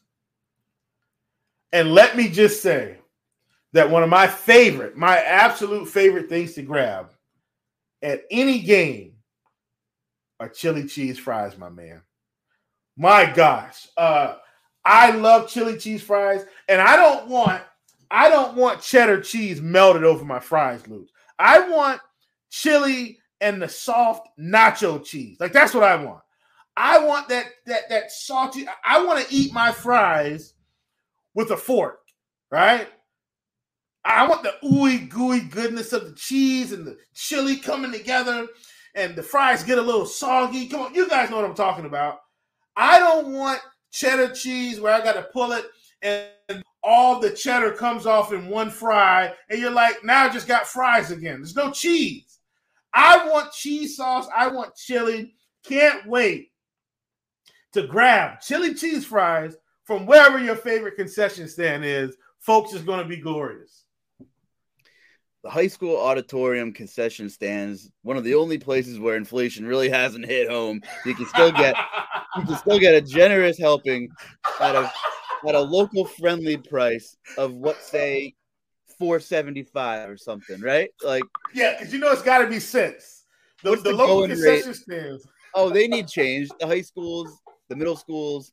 And let me just say that one of my favorite, my absolute favorite things to grab at any game chili cheese fries, my man. My gosh. Uh I love chili cheese fries, and I don't want I don't want cheddar cheese melted over my fries, Luke. I want chili and the soft nacho cheese. Like that's what I want. I want that that that salty. I want to eat my fries with a fork, right? I want the ooey gooey goodness of the cheese and the chili coming together, and the fries get a little soggy. Come on, you guys know what I'm talking about. I don't want cheddar cheese where I got to pull it and all the cheddar comes off in one fry, and you're like, now I just got fries again. There's no cheese. I want cheese sauce. I want chili. Can't wait to grab chili cheese fries from wherever your favorite concession stand is. Folks, it's going to be glorious. The high school auditorium concession stands one of the only places where inflation really hasn't hit home. You can still get you can still get a generous helping at a at a local friendly price of what say 475 or something, right? Like yeah, because you know it's got to be cents. The, the, the local concession rate? stands. Oh, they need change. The high schools, the middle schools,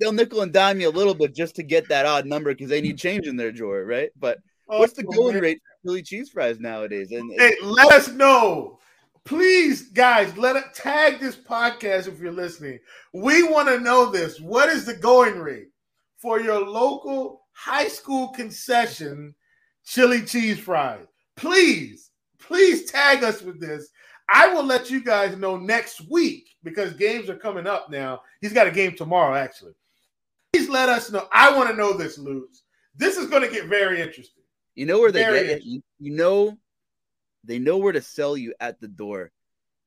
they'll nickel and dime you a little bit just to get that odd number because they need change in their drawer, right? But Oh, what's the going man. rate for Philly cheese fries nowadays? And hey, let us know. Please, guys, let it tag this podcast if you're listening. We want to know this. What is the going rate for your local high school concession chili cheese fries? Please, please tag us with this. I will let you guys know next week because games are coming up now. He's got a game tomorrow, actually. Please let us know. I want to know this, Luke. This is going to get very interesting. You know where they very get it? You, you know they know where to sell you at the door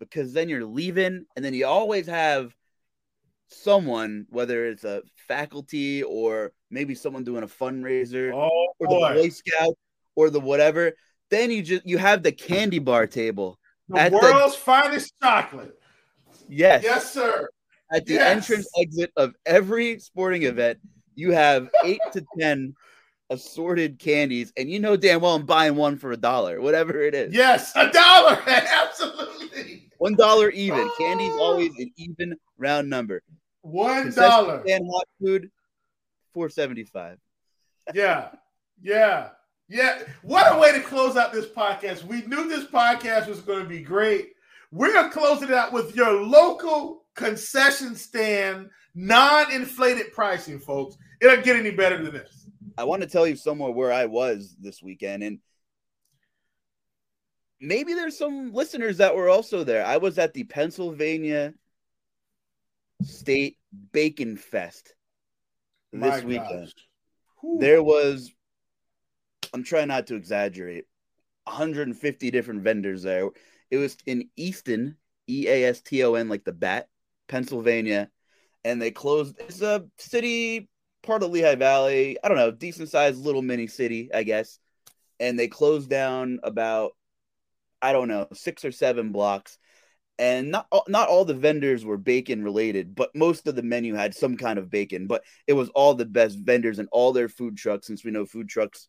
because then you're leaving and then you always have someone whether it's a faculty or maybe someone doing a fundraiser oh, or the boy. Scout or the whatever then you just you have the candy bar table the world's the, finest chocolate. Yes. Yes sir. At the yes. entrance exit of every sporting event you have eight to ten assorted candies, and you know damn well I'm buying one for a dollar, whatever it is. Yes, a dollar, absolutely. One dollar even. Oh. Candy's always an even round number. One dollar. And hot food, four seventy five. yeah, yeah, yeah. What a way to close out this podcast. We knew this podcast was going to be great. We're it out with your local concession stand, non-inflated pricing, folks. It don't get any better than this. I want to tell you somewhere where I was this weekend, and maybe there's some listeners that were also there. I was at the Pennsylvania State Bacon Fest this My weekend. There was, I'm trying not to exaggerate, 150 different vendors there. It was in Easton, E A S T O N, like the bat, Pennsylvania, and they closed. It's a city, part of Lehigh Valley. I don't know, decent sized little mini city, I guess. And they closed down about, I don't know, six or seven blocks. And not not all the vendors were bacon related, but most of the menu had some kind of bacon. But it was all the best vendors and all their food trucks, since we know food trucks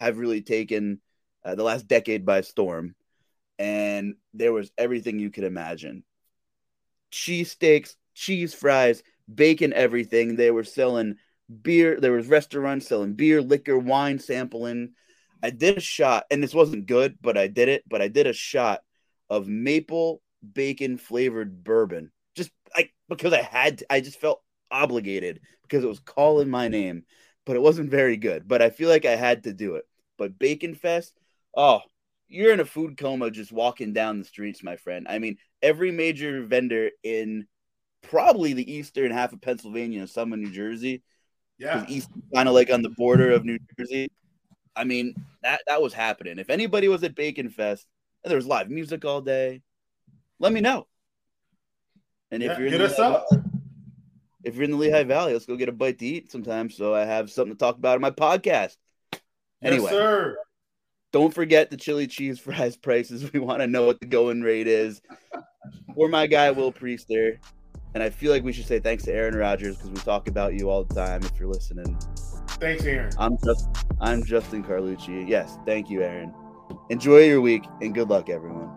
have really taken uh, the last decade by storm. And there was everything you could imagine cheesesteaks, cheese fries, bacon, everything. They were selling beer. There was restaurants selling beer, liquor, wine sampling. I did a shot, and this wasn't good, but I did it. But I did a shot of maple bacon flavored bourbon, just like because I had. To, I just felt obligated because it was calling my name, but it wasn't very good. But I feel like I had to do it. But Bacon Fest, oh, you're in a food coma just walking down the streets, my friend. I mean, every major vendor in probably the eastern half of Pennsylvania some in New Jersey, yeah. east kind of like on the border of New Jersey. I mean, that that was happening. If anybody was at Bacon Fest and there was live music all day, let me know. And if Yeah, you're in hit the us Lehigh up. Valley- if you're in the Lehigh Valley, let's go get a bite to eat sometime. So I have something to talk about in my podcast. Anyway. Yes, sir. Don't forget the chili cheese fries prices. We want to know what the going rate is. For my guy Will Priester, and I feel like we should say thanks to Aaron Rodgers because we talk about you all the time. If you're listening, Thanks, Aaron. I'm just I'm Justin Carlucci. Yes, thank you, Aaron. Enjoy your week and good luck, everyone.